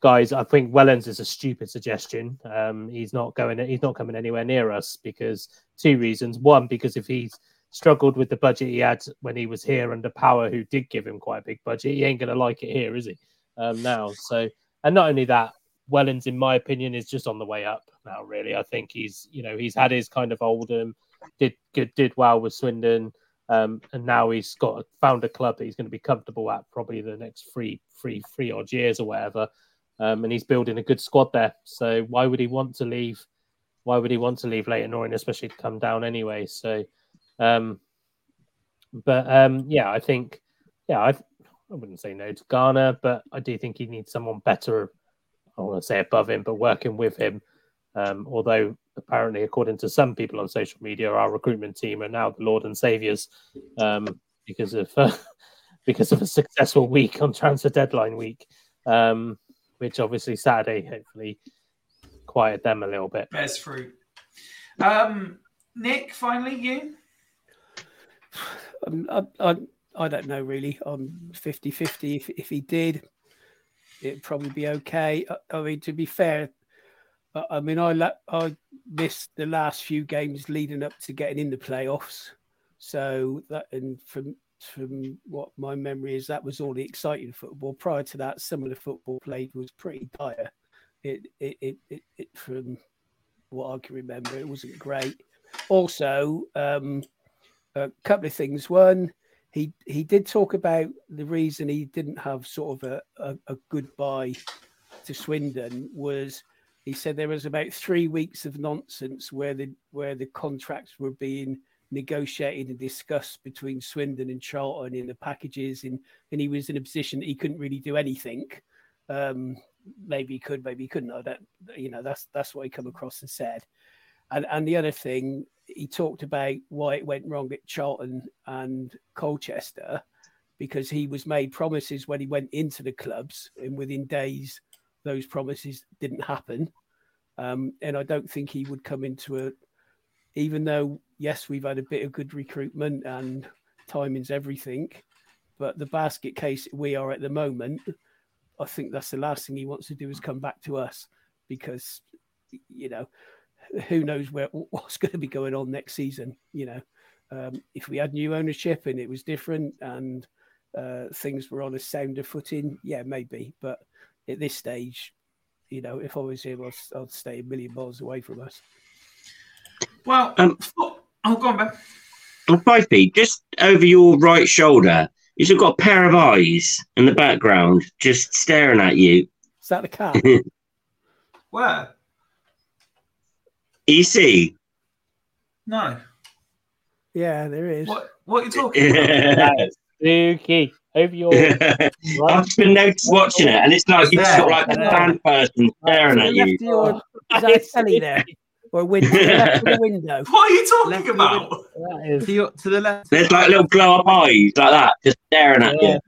[SPEAKER 3] guys. I think Wellens is a stupid suggestion. Um, he's not going, he's not coming anywhere near us because two reasons. One, because if he's struggled with the budget he had when he was here under Power, who did give him quite a big budget, he ain't going to like it here, is he? Um, now, so and not only that, Wellens, in my opinion, is just on the way up now. Really, I think he's, you know, he's had his kind of Oldham did good, did well with Swindon, um, and now he's got found a club that he's going to be comfortable at probably the next three, three, three odd years or whatever. Um, and he's building a good squad there. So why would he want to leave? Why would he want to leave Leyton Orient, especially to come down anyway? So um, but um, yeah, I think yeah, I, I wouldn't say no to Garner, but I do think he needs someone better. I want to say above him, but working with him. Um, although apparently, according to some people on social media, our recruitment team are now the Lord and Saviors um, because of uh, because of a successful week on transfer deadline week, um, which obviously Saturday hopefully quieted them a little bit.
[SPEAKER 1] Bears fruit. Um, Nick, finally, you.
[SPEAKER 4] Um, I, I, I don't know really. I'm 50 50. If, if he did, it'd probably be okay. I, I mean, to be fair, I, mean, I, I missed the last few games leading up to getting in the playoffs. So that, and from from what my memory is, that was all the exciting football. Prior to that, some of the football played was pretty dire. It, it, it, it, it from what I can remember, it wasn't great. Also, um, a couple of things. One, he he did talk about the reason he didn't have sort of a, a, a goodbye to Swindon was he said there was about three weeks of nonsense where the where the contracts were being negotiated and discussed between Swindon and Charlton in the packages, and and he was in a position that he couldn't really do anything. Um, maybe he could, maybe he couldn't. I don't, you know, that's that's what he come across and said. And and the other thing he talked about why it went wrong at Charlton and Colchester because he was made promises when he went into the clubs, and within days, those promises didn't happen. Um, and I don't think he would come into a, even though, yes, we've had a bit of good recruitment and timing's everything, but the basket case we are at the moment, I think that's the last thing he wants to do is come back to us because, you know, who knows where what's going to be going on next season. You know, um, if we had new ownership and it was different and uh, things were on a sounder footing, yeah, maybe. But at this stage, you know, if I was him, I'd, I'd stay a million miles away from us.
[SPEAKER 1] Well, um, oh, go on, Ben.
[SPEAKER 2] On five feet, just over your right shoulder, you've got a pair of eyes in the background, just staring at you.
[SPEAKER 4] Is that the cat?
[SPEAKER 1] Where?
[SPEAKER 2] EC.
[SPEAKER 1] No.
[SPEAKER 4] Yeah, there is.
[SPEAKER 1] What What are you talking about?
[SPEAKER 3] Spooky. Over your.
[SPEAKER 2] I've been noticed watching it, and it's like you've got like a fan person staring at you.
[SPEAKER 4] Your, is that a telly there? Or a window? the window.
[SPEAKER 1] What are you talking
[SPEAKER 5] Left
[SPEAKER 1] about?
[SPEAKER 3] That is.
[SPEAKER 5] To, your, to the left.
[SPEAKER 2] There's like little glow up eyes like that, just staring at
[SPEAKER 3] Yeah.
[SPEAKER 2] you.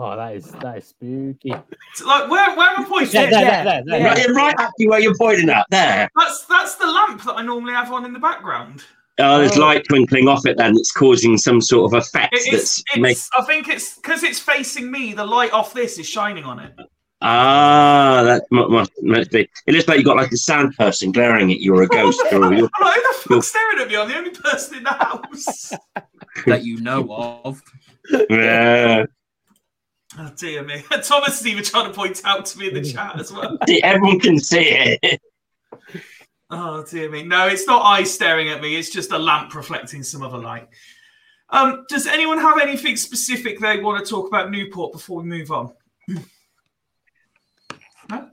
[SPEAKER 3] Oh, that is that is spooky.
[SPEAKER 1] It's like where Where am I pointing?
[SPEAKER 3] Yeah, there, there, there,
[SPEAKER 4] Yeah.
[SPEAKER 3] there.
[SPEAKER 2] Right, right at you where you're pointing at. There.
[SPEAKER 1] That's that's the lamp that I normally have on in the background.
[SPEAKER 2] Oh, there's
[SPEAKER 3] Oh.
[SPEAKER 2] light twinkling off it. Then it's causing some sort of effect
[SPEAKER 1] It-
[SPEAKER 2] that's
[SPEAKER 1] it's,
[SPEAKER 2] make-
[SPEAKER 1] I think it's because it's facing me. The light off this is shining on it.
[SPEAKER 2] Ah, that must, must be. It looks like you got like a sound person glaring at you or a ghost or
[SPEAKER 1] I'm
[SPEAKER 2] you're,
[SPEAKER 1] like, who the
[SPEAKER 2] you're-
[SPEAKER 1] staring at me? I'm the only person in the house.
[SPEAKER 5] that you know of.
[SPEAKER 2] yeah.
[SPEAKER 1] oh dear me. Thomas is even trying to point out to me in the chat as well.
[SPEAKER 2] See, Everyone can see it.
[SPEAKER 1] Oh dear me. No, it's not eyes staring at me. It's just a lamp reflecting some other light. Um, does anyone have anything specific they want to talk about Newport before we move on? No?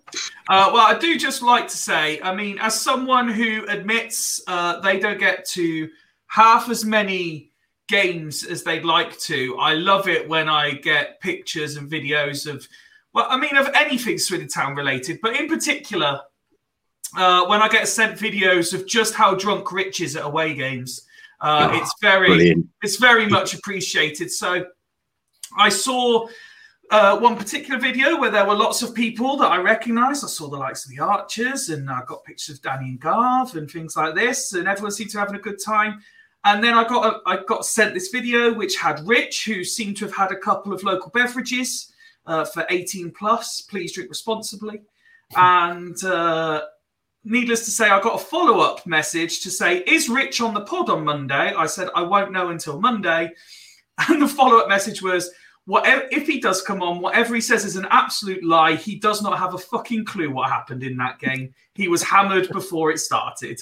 [SPEAKER 1] Uh, well, I do just like to say, I mean, as someone who admits uh, they don't get to half as many games as they'd like to, I love it when I get pictures and videos of, well, I mean, of anything Swindon Town related, but in particular, uh, when I get sent videos of just how drunk Rich is at away games. Uh,
[SPEAKER 2] Oh,
[SPEAKER 1] it's very,
[SPEAKER 2] Brilliant.
[SPEAKER 1] it's very much appreciated. So I saw uh, one particular video where there were lots of people that I recognised. I saw the likes of the Archers, and I got pictures of Danny and Garth and things like this, and everyone seemed to be having a good time. And then I got a, I got sent this video which had Rich, who seemed to have had a couple of local beverages uh, for 18 plus. Please drink responsibly. And uh, needless to say, I got a follow up message to say, Is Rich on the pod on Monday? I said, I won't know until Monday. And the follow up message was, Whatever, if he does come on, whatever he says is an absolute lie. He does not have a fucking clue what happened in that game. He was hammered before it started.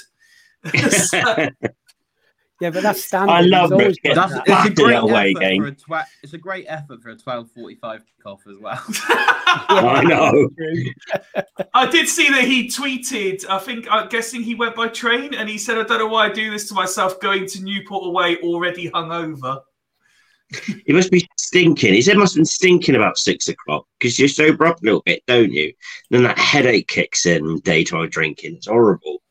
[SPEAKER 4] Yeah, but that's standard.
[SPEAKER 2] I love it.
[SPEAKER 4] got
[SPEAKER 5] That's,
[SPEAKER 4] that.
[SPEAKER 5] it's a great
[SPEAKER 2] away
[SPEAKER 5] effort
[SPEAKER 2] game.
[SPEAKER 5] for a twa- It's a great effort for a twelve forty-five kickoff as well.
[SPEAKER 2] I know.
[SPEAKER 1] I did see that he tweeted. I think I'm guessing he went by train, and he said, "I don't know why I do this to myself, going to Newport away already hungover."
[SPEAKER 2] He must be stinking. He said must have been stinking about six o'clock because you sober up a little bit, don't you? Then that headache kicks in daytime drinking. It's horrible.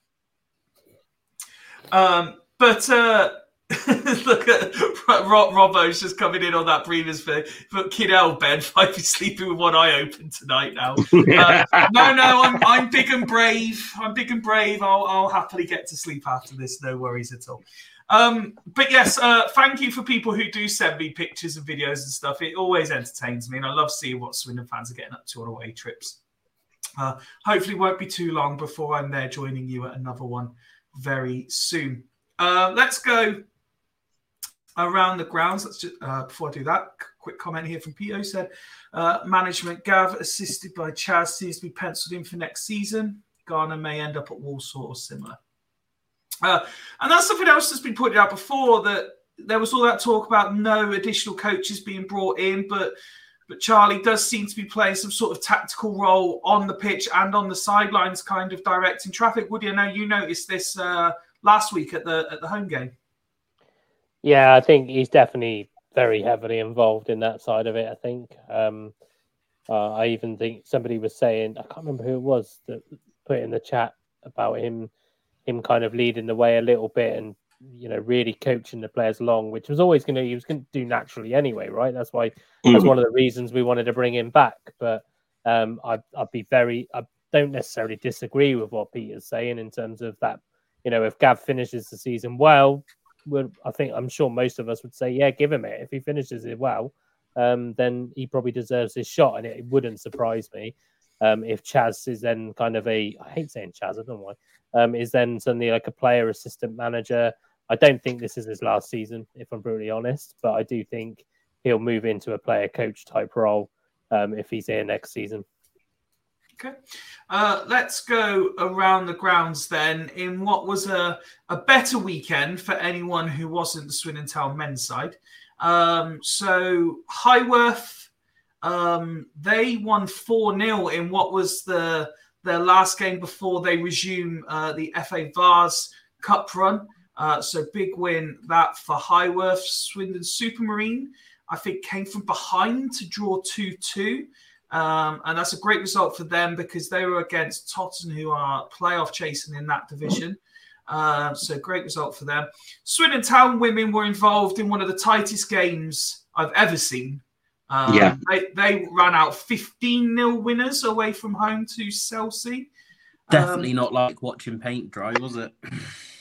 [SPEAKER 1] Um, but uh, look at Rob, Robbo's just coming in on that previous bit. But Kidell Ben might be sleeping with one eye open tonight now. Uh, no, no, I'm I'm big and brave. I'm big and brave. I'll I'll happily get to sleep after this. No worries at all. Um, but yes, uh, thank you for people who do send me pictures and videos and stuff. It always entertains me, and I love seeing what Swindon fans are getting up to on away trips. Uh, hopefully, won't be too long before I'm there joining you at another one very soon. Uh, let's go around the grounds. Let's just uh, before I do that, quick comment here from Pito said uh, management Gav assisted by Chaz seems to be penciled in for next season. Garner may end up at Walsall or similar. Uh, and that's something else that's been pointed out before that there was all that talk about no additional coaches being brought in, but but Charlie does seem to be playing some sort of tactical role on the pitch and on the sidelines, kind of directing traffic. Woody, I know you noticed this uh, last week at the at the home game.
[SPEAKER 3] Yeah, I think he's definitely very heavily involved in that side of it. I think. Um, uh, I even think somebody was saying I can't remember who it was that put in the chat about him, him kind of leading the way a little bit and you know really coaching the players along, which was always going to he was going to do naturally anyway, right? That's why that's
[SPEAKER 2] Mm.
[SPEAKER 3] one of the reasons we wanted to bring him back. But um, I'd, I'd be very, I don't necessarily disagree with what Peter's saying in terms of that. You know, if Gav finishes the season well, I think I'm sure most of us would say, yeah, give him it. If he finishes it well, um, then he probably deserves his shot, and it wouldn't surprise me um, if Chaz is then kind of a I hate saying Chaz, I don't know why, um, is then suddenly like a player assistant manager. I don't think this is his last season, if I'm brutally honest, but I do think he'll move into a player coach type role um, if he's here next season.
[SPEAKER 1] Okay. Uh, let's go around the grounds then in what was a, a better weekend for anyone who wasn't the Swindon Town men's side. Um, so Highworth, um, they won 4 0 in what was the their last game before they resume uh, the FA Vase Cup run. Uh, so big win that for Highworth. Swindon Supermarine, I think, came from behind to draw 2 2. Um, and that's a great result for them because they were against Tottenham, who are playoff chasing in that division. Uh, so great result for them. Swindon Town women were involved in one of the tightest games I've ever seen. Um,
[SPEAKER 2] Yeah.
[SPEAKER 1] they, they ran out 15 0 winners away from home to Chelsea.
[SPEAKER 5] Definitely not like watching paint dry, was it?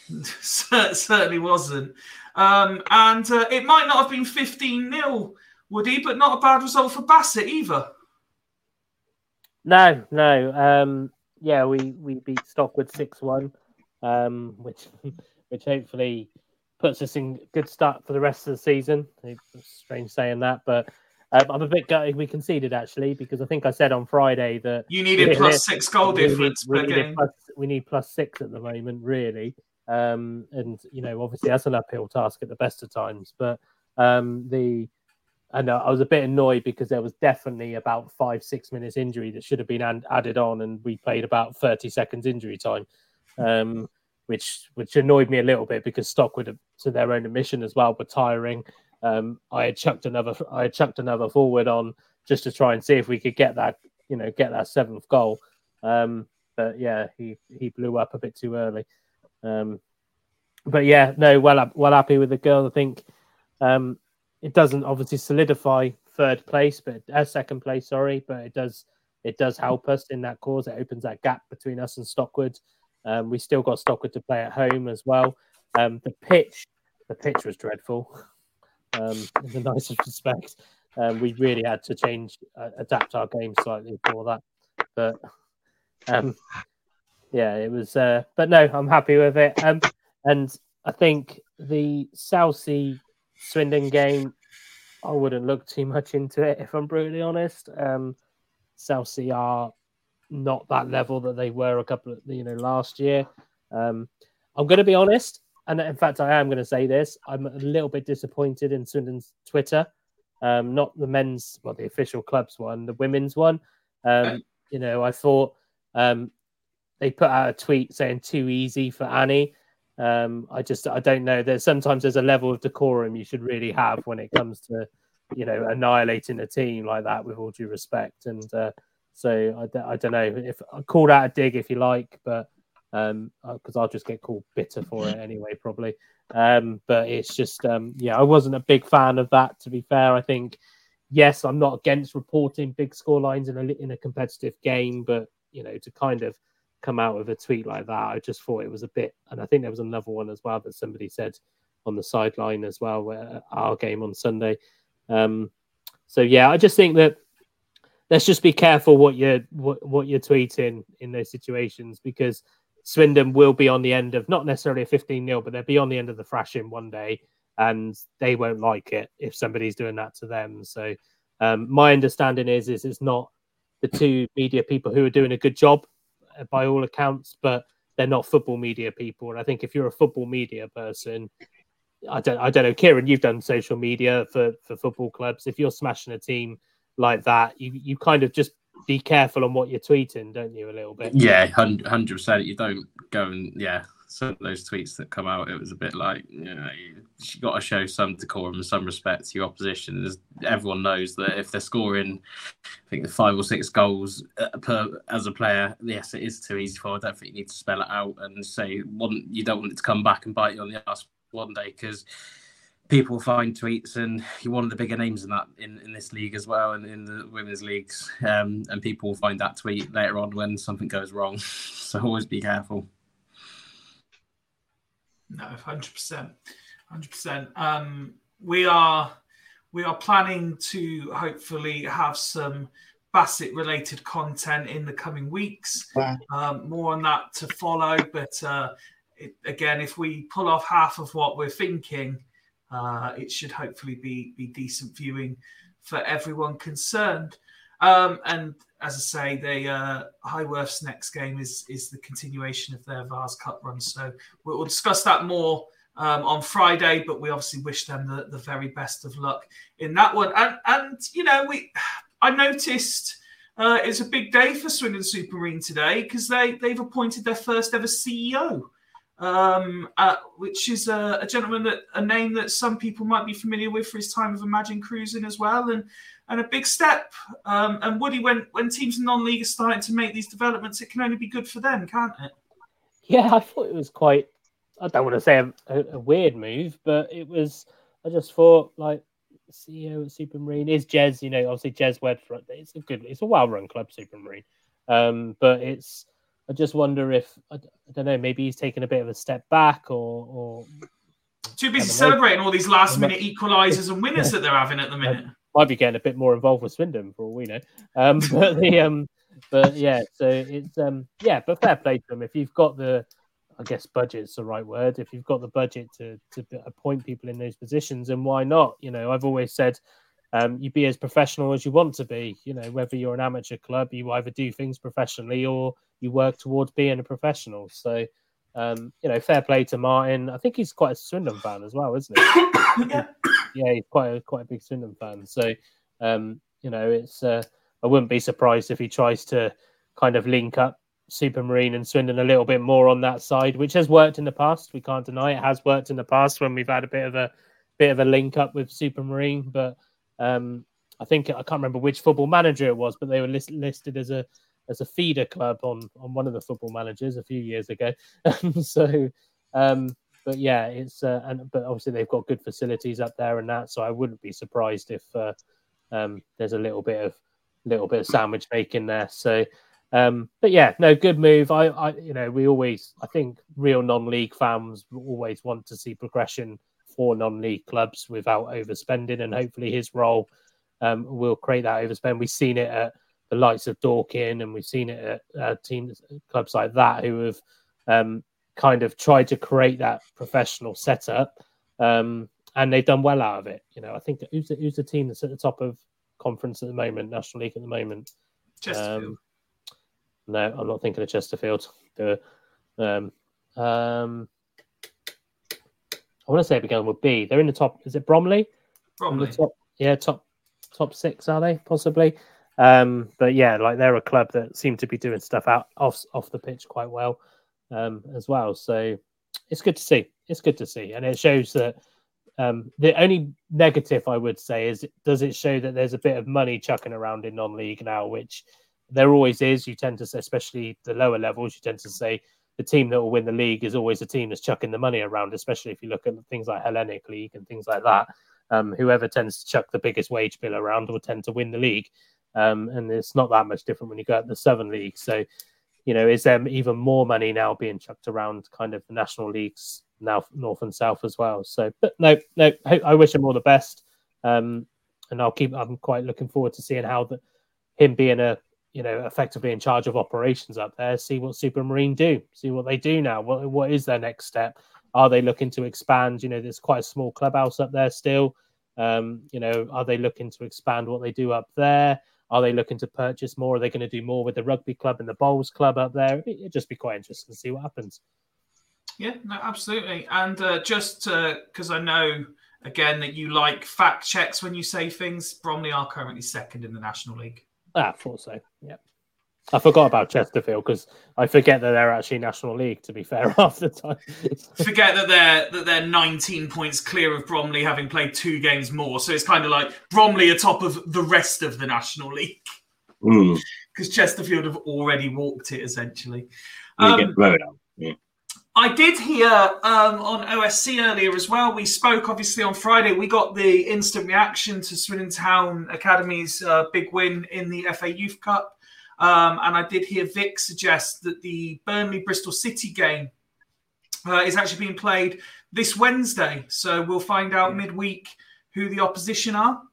[SPEAKER 1] Certainly wasn't. Um, and uh, it might not have been 15 0, Woody, but not a bad result for Bassett either.
[SPEAKER 3] No, no. Um, yeah, we, we beat Stockwood 6 1, um, which which hopefully puts us in good start for the rest of the season. Strange saying that, but um, I'm a bit gutted we conceded actually because I think I said on Friday that
[SPEAKER 1] You needed plus six goal
[SPEAKER 3] we
[SPEAKER 1] difference
[SPEAKER 3] we need,
[SPEAKER 1] game.
[SPEAKER 3] plus, we need plus six at the moment, really. Um, and you know, obviously that's an uphill task at the best of times. But um, the I know I was a bit annoyed because there was definitely about five six minutes injury that should have been an- added on, and we played about thirty seconds injury time, um, which which annoyed me a little bit because Stockwood, to their own admission as well, were tiring. Um, I had chucked another I had chucked another forward on just to try and see if we could get that you know get that seventh goal. Um, but yeah, he he blew up a bit too early. Um, but yeah, no, well well happy with the girl. I think um, it doesn't obviously solidify third place, but uh, second place, sorry, but it does it does help us in that cause. It opens that gap between us and Stockwood. Um, we still got Stockwood to play at home as well. Um, the pitch, the pitch was dreadful. Um, in the nicest respect, um, we really had to change, uh, adapt our game slightly for that. But um, yeah, it was. Uh, but no, I'm happy with it. Um, and I think the Southsea Swindon game, I wouldn't look too much into it if I'm brutally honest. Um, Southsea are not that level that they were a couple of you know last year. Um, I'm going to be honest. and in fact, I am going to say this. I'm a little bit disappointed in Swindon's Twitter. Um, not the men's, well, the official clubs one, the women's one. Um, you know, I thought um, they put out a tweet saying too easy for Annie. Um, I just, I don't know. There's sometimes there's a level of decorum you should really have when it comes to, you know, annihilating a team like that. With all due respect, and uh, so I, I don't know if I called out a dig if you like, but um because uh, I'll just get called bitter for it anyway, probably. Um, but it's just um, yeah, I wasn't a big fan of that. To be fair, I think yes, I'm not against reporting big score lines in a in a competitive game, but you know, to kind of come out with a tweet like that, I just thought it was a bit. And I think there was another one as well that somebody said on the sideline as well, where our game on Sunday. Um, so yeah, I just think that let's just be careful what you're what, what you're tweeting in those situations because Swindon will be on the end of not necessarily a 15 0, but they'll be on the end of the thrashing one day and they won't like it if somebody's doing that to them. So, um, my understanding is, is it's not the two media people who are doing a good job uh, Uh, by all accounts, but they're not football media people. And I think if you're a football media person, I don't, I don't know, Kieran, you've done social media for, for football clubs. If you're smashing a team like that, you, you kind of just be careful on what you're tweeting, don't you? A little bit.
[SPEAKER 5] Yeah, hundred percent. You don't go and yeah. Some of those tweets that come out, it was a bit like you know you, you got to show some decorum and some respect to your opposition. Everyone knows that if they're scoring, I think the five or six goals uh, per as a player, yes, it is too easy for. I don't think you need to spell it out and say one. You don't want it to come back and bite you on the ass one day because people find tweets, and you're one of the bigger names in that in, in this league as well, and in the women's leagues. Um, and people will find that tweet later on when something goes wrong. so always be careful.
[SPEAKER 1] No, hundred percent, hundred percent. Um, we are we are planning to hopefully have some Bassett related content in the coming weeks. Um, more on that to follow, but uh, it, again, if we pull off half of what we're thinking, uh, it should hopefully be be decent viewing for everyone concerned. Um, and as I say, the uh, Highworth's next game is is the continuation of their Vase Cup run. So we'll, we'll discuss that more um, on Friday. But we obviously wish them the, the very best of luck in that one. And and you know we, I noticed. Uh, it's a big day for Swindon Supermarine today because they they've appointed their first ever CEO um, uh, which is a, a, gentleman that a name that some people might be familiar with for his time of Imagine Cruising as well, and and a big step. Um, and Woody, when when teams in non-league are starting to make these developments, it can only be good for them, can't it?
[SPEAKER 3] Yeah, I thought it was quite. I don't want to say a, a, weird move, but it was. I just thought like CEO at Supermarine is Jez. You know, obviously Jez Wedford. It's a good. It's a well-run club, Supermarine. Um, but it's I just wonder if I, I don't know. Maybe he's taken a bit of a step back, or, or
[SPEAKER 1] too busy celebrating all these last minute equalisers and winners that they're having at the minute.
[SPEAKER 3] Might be getting a bit more involved with Swindon for all we know. Um, but the um, but yeah, so it's um, yeah, but fair play to them. If you've got the, I guess budget's the right word. If you've got the budget to to appoint people in those positions, and why not? You know, I've always said um, you be as professional as you want to be. You know, whether you're an amateur club, you either do things professionally or you work towards being a professional. So, um, you know, fair play to Martin. I think he's quite a Swindon fan as well, isn't he? yeah. Yeah, he's quite a quite a big Swindon fan. So, um, you know, it's uh, I wouldn't be surprised if he tries to kind of link up Supermarine and Swindon a little bit more on that side, which has worked in the past. We can't deny it has worked in the past when we've had a bit of a bit of a link up with Supermarine, but um, I think I can't remember which football manager it was, but they were list, listed as a as a feeder club on on one of the football managers a few years ago. so, um, but yeah, it's uh, and but obviously they've got good facilities up there and that, so I wouldn't be surprised if uh, um, there's a little bit of little bit of sandwich making there. So. Um, but yeah, no, good move. I, I, you know, we always, I think, real non-league fans always want to see progression for non-league clubs without overspending, and hopefully his role um, will create that overspend. We've seen it at the likes of Dorking, and we've seen it at uh, teams, clubs like that who have um, kind of tried to create that professional setup, um, and they've done well out of it. You know, I think who's the, who's the team that's at the top of conference at the moment, National League at the moment?
[SPEAKER 1] Chesterfield.
[SPEAKER 3] Um, no, I'm not thinking of Chesterfield. The um, um, I want to say it began with B. They're in the top. Is it Bromley? The top, yeah, top top six are they possibly? Um, but yeah, like they're a club that seem to be doing stuff out off off the pitch quite well um, as well. So it's good to see. It's good to see, and it shows that um, the only negative I would say is does it show that there's a bit of money chucking around in non-league now, which there always is. You tend to say, especially the lower levels, you tend to say the team that will win the league is always a team that's chucking the money around, especially if you look at things like Hellenic League and things like that. Um, whoever tends to chuck the biggest wage bill around will tend to win the league. Um, and it's not that much different when you go at the Southern League. So, you know, is there even more money now being chucked around kind of the national leagues now, North and South as well? So, but no, no, I, wish him all the best. Um, and I'll keep, I'm quite looking forward to seeing how the, him being a, you know, effectively in charge of operations up there, see what Supermarine do, see what they do now. What, what is their next step? Are they looking to expand? You know, there's quite a small clubhouse up there still. Um, you know, are they looking to expand what they do up there? Are they looking to purchase more? Are they going to do more with the rugby club and the bowls club up there? It'd just be quite interesting to see what happens.
[SPEAKER 1] Yeah, no, absolutely. And uh, just because I know again that you like fact checks when you say things, Bromley are currently second in the National League.
[SPEAKER 3] Ah, I thought so. Yeah. I forgot about Chesterfield because I forget that they're actually National League. To be fair, half the time.
[SPEAKER 1] Forget that they're that they're 19 points clear of Bromley, having played two games more. So it's kind of like Bromley atop of the rest of the National League
[SPEAKER 2] Mm.
[SPEAKER 1] because Chesterfield have already walked it essentially.
[SPEAKER 2] You
[SPEAKER 1] Um,
[SPEAKER 2] out. Yeah.
[SPEAKER 1] I did hear um, on OSC earlier as well. We spoke obviously on Friday. We got the instant reaction to Swindon Town Academy's uh, big win in the FA Youth Cup. Um, and I did hear Vic suggest that the Burnley Bristol City game uh, is actually being played this Wednesday. So we'll find out midweek who the opposition are.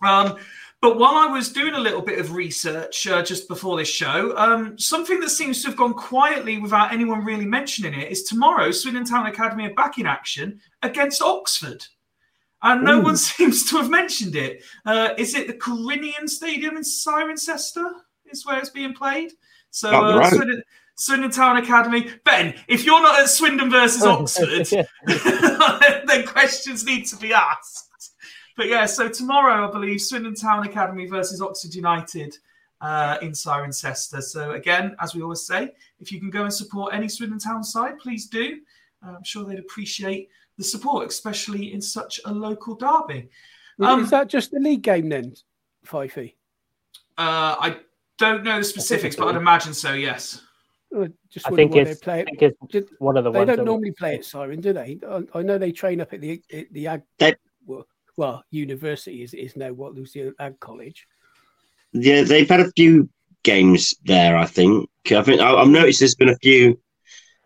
[SPEAKER 1] Um, but while I was doing a little bit of research uh, just before this show, um, something that seems to have gone quietly without anyone really mentioning it is tomorrow, Swindon Town Academy are back in action against Oxford. And no
[SPEAKER 3] Ooh.
[SPEAKER 1] one seems to have mentioned it. Uh, is it the Corinium Stadium in Cirencester? Is where it's being played? So, uh,
[SPEAKER 2] road.
[SPEAKER 1] Swindon, Swindon Town Academy. Ben, if you're not at Swindon versus Oxford, then questions need to be asked. But yeah, so tomorrow, I believe, Swindon Town Academy versus Oxford United uh, in Cirencester. So again, as we always say, if you can go and support any Swindon Town side, please do. Uh, I'm sure they'd appreciate the support, especially in such a local derby. Um,
[SPEAKER 4] is that just the league game then, Fifey?
[SPEAKER 1] Uh, I don't know the specifics, but I'd imagine so. Yes.
[SPEAKER 4] I just
[SPEAKER 3] I
[SPEAKER 4] wonder
[SPEAKER 3] think
[SPEAKER 4] why they
[SPEAKER 3] it's,
[SPEAKER 4] play
[SPEAKER 3] I think it's
[SPEAKER 4] Did-
[SPEAKER 3] one of the
[SPEAKER 4] They
[SPEAKER 3] ones.
[SPEAKER 4] don't
[SPEAKER 3] that-
[SPEAKER 4] normally play at Siren, do they? I, I know they train up at the at the ag.
[SPEAKER 2] They-
[SPEAKER 4] well, well, university is, is now what Lucia Ag College.
[SPEAKER 2] Yeah, they've had a few games there. I think. I think I, I've noticed there's been a few,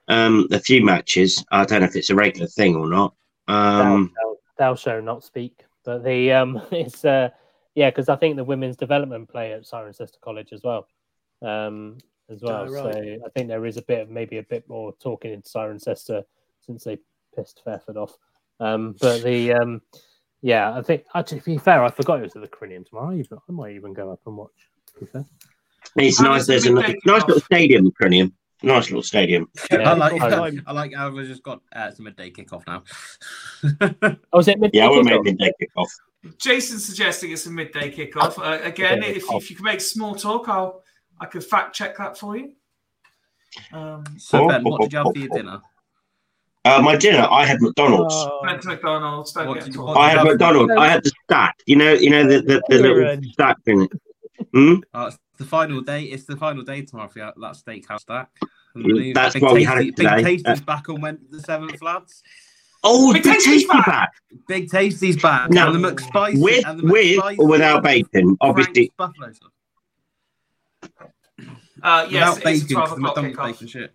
[SPEAKER 2] um, a few matches. I don't know if it's a regular thing or not. Um,
[SPEAKER 3] thou, thou shall not speak. But the um, it's uh, yeah, because I think the women's development play at Cirencester College as well, um, as well.
[SPEAKER 4] Oh, right.
[SPEAKER 3] So I think there is a bit of maybe a bit more talking in Cirencester since they pissed Fairford off. Um, but the um, yeah, I think actually to be fair, I forgot it was at the Corinium tomorrow. I might even go up and watch. To be fair.
[SPEAKER 2] it's nice. There's a
[SPEAKER 1] make
[SPEAKER 2] nice little stadium, Cranium. Nice little stadium.
[SPEAKER 3] Yeah,
[SPEAKER 5] I like
[SPEAKER 3] I-
[SPEAKER 5] I like how we've just got uh, it's a midday kickoff now.
[SPEAKER 3] Oh, is it midday
[SPEAKER 2] Yeah, I will
[SPEAKER 3] kickoff?
[SPEAKER 2] make midday kickoff.
[SPEAKER 1] Jason's suggesting it's a midday kickoff. Uh, again,
[SPEAKER 3] Okay,
[SPEAKER 1] if,
[SPEAKER 3] cool.
[SPEAKER 1] if you can make small talk, I'll I could fact check that for you. Um,
[SPEAKER 5] so Ben, what did you have for your dinner?
[SPEAKER 2] Uh, my dinner, I had McDonald's.
[SPEAKER 4] Oh,
[SPEAKER 1] McDonald's. Don't
[SPEAKER 5] What
[SPEAKER 1] get
[SPEAKER 5] you-
[SPEAKER 2] I had McDonald's. I had the stack. You know, you know the the, the little stack thing. Hmm?
[SPEAKER 5] Oh, it's the final day. It's the final day tomorrow for that steakhouse stack. And the
[SPEAKER 2] that's why we had
[SPEAKER 5] Tasty-
[SPEAKER 2] it today.
[SPEAKER 5] Big Tasty's back on went the seventh lads.
[SPEAKER 2] Oh,
[SPEAKER 1] Big
[SPEAKER 2] the
[SPEAKER 1] Tasty's
[SPEAKER 2] tasty
[SPEAKER 1] back.
[SPEAKER 2] back.
[SPEAKER 5] Big Tasty's back.
[SPEAKER 2] No,
[SPEAKER 5] and the McSpicy
[SPEAKER 2] With
[SPEAKER 5] and the
[SPEAKER 2] with
[SPEAKER 5] McSpicy
[SPEAKER 2] or without bacon, obviously.
[SPEAKER 5] Frank's buffalo sauce.
[SPEAKER 1] Uh, yes,
[SPEAKER 5] without
[SPEAKER 1] it's
[SPEAKER 5] bacon,
[SPEAKER 1] 12
[SPEAKER 5] 'cause
[SPEAKER 1] o'clock
[SPEAKER 5] McDonald's bacon shit.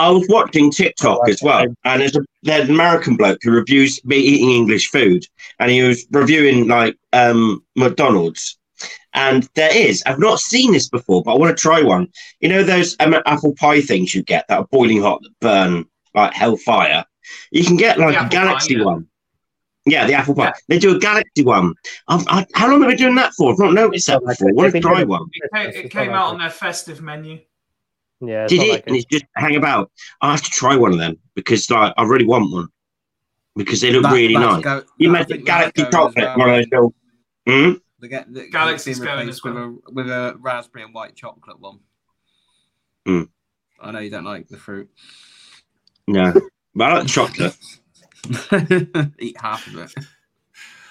[SPEAKER 2] I was watching TikTok
[SPEAKER 3] Right.
[SPEAKER 2] as well, and there's a there's an American bloke who reviews me eating English food, and he was reviewing like um McDonald's. And there is, I've not seen this before, but I want to try one. You know those um, apple pie things you get that are boiling hot that burn like hellfire. You can get like a
[SPEAKER 1] apple pie,
[SPEAKER 2] galaxy
[SPEAKER 1] yeah.
[SPEAKER 2] one. Yeah, the apple pie.
[SPEAKER 1] Yeah.
[SPEAKER 2] They do a galaxy one. I've, I, how long have I been doing that for? I've not noticed that
[SPEAKER 3] Like,
[SPEAKER 2] before. I want to
[SPEAKER 3] they've
[SPEAKER 2] try one.
[SPEAKER 1] It came, it came out on their festive menu.
[SPEAKER 3] Yeah,
[SPEAKER 2] Did it?
[SPEAKER 3] like
[SPEAKER 2] and
[SPEAKER 3] a-
[SPEAKER 2] it's just hang about. I have to try one of them because like I really want one. because they look
[SPEAKER 5] That-
[SPEAKER 2] really nice.
[SPEAKER 5] go-
[SPEAKER 2] You
[SPEAKER 5] I
[SPEAKER 2] imagine
[SPEAKER 5] think
[SPEAKER 2] Galaxy
[SPEAKER 5] that's going as
[SPEAKER 2] chocolate,
[SPEAKER 5] well.
[SPEAKER 2] one of those little. Hmm?
[SPEAKER 5] They get the,
[SPEAKER 1] Galaxy's going
[SPEAKER 5] replaced
[SPEAKER 1] as
[SPEAKER 5] with a with a raspberry and white chocolate one.
[SPEAKER 2] Hmm.
[SPEAKER 5] I know you don't like the fruit.
[SPEAKER 2] No, but I like chocolate.
[SPEAKER 5] Eat half of it.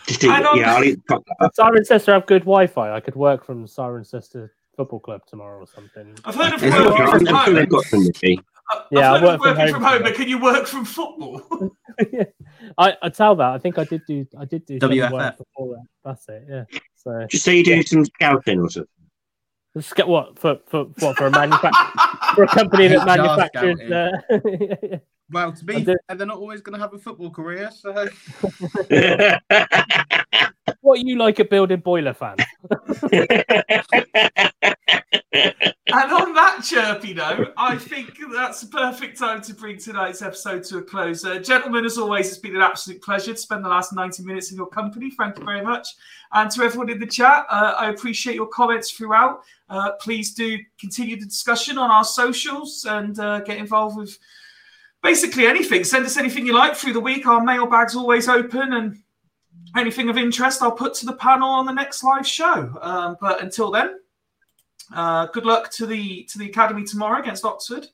[SPEAKER 2] Just eat,
[SPEAKER 1] don't-
[SPEAKER 2] yeah, I'll eat chocolate.
[SPEAKER 3] Cirencester have good Wi-Fi. I could work from Cirencester Football Club tomorrow or something.
[SPEAKER 1] I've heard of
[SPEAKER 5] Is it
[SPEAKER 1] working from
[SPEAKER 2] I'm sure they've
[SPEAKER 1] home.
[SPEAKER 2] got some Nicky.
[SPEAKER 1] I've
[SPEAKER 3] Yeah, I
[SPEAKER 1] heard
[SPEAKER 3] work
[SPEAKER 1] of
[SPEAKER 3] from
[SPEAKER 1] working
[SPEAKER 3] home
[SPEAKER 1] from home, but can you work from football?
[SPEAKER 3] I, I tell that. I think I did do. I did do some
[SPEAKER 5] WFF.
[SPEAKER 3] work before that. That's it. Yeah. So
[SPEAKER 2] Just say you do some scouting or something.
[SPEAKER 3] let's get what for for what for a manufacturer for a company that
[SPEAKER 5] HR
[SPEAKER 3] manufactures.
[SPEAKER 5] scouting.
[SPEAKER 3] Uh,
[SPEAKER 5] Well, to be
[SPEAKER 3] I
[SPEAKER 5] fair, they're not always going to have a football career, so
[SPEAKER 3] what you like a building boiler fan?
[SPEAKER 1] And on that chirpy note, I think that's the perfect time to bring tonight's episode to a close. Uh, gentlemen, as always, it's been an absolute pleasure to spend the last 90 minutes in your company. Thank you very much. And to everyone in the chat, uh, I appreciate your comments throughout. Uh, please do continue the discussion on our socials and uh, get involved with basically anything. Send us anything you like through the week. Our mailbag's always open and anything of interest I'll put to the panel on the next live show. Um, but until then, uh, good luck to the to the academy tomorrow against Oxford,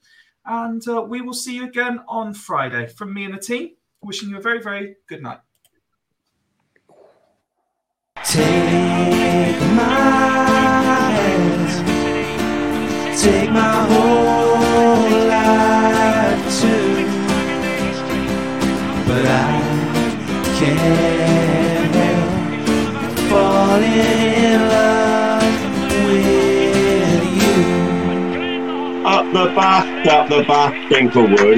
[SPEAKER 1] and uh, we will see you again on Friday. From me and the team, wishing you a very very good night.
[SPEAKER 6] Take my take my whole life too, but I can't help falling in love with you.
[SPEAKER 2] up the back, up the back, Dinklewood.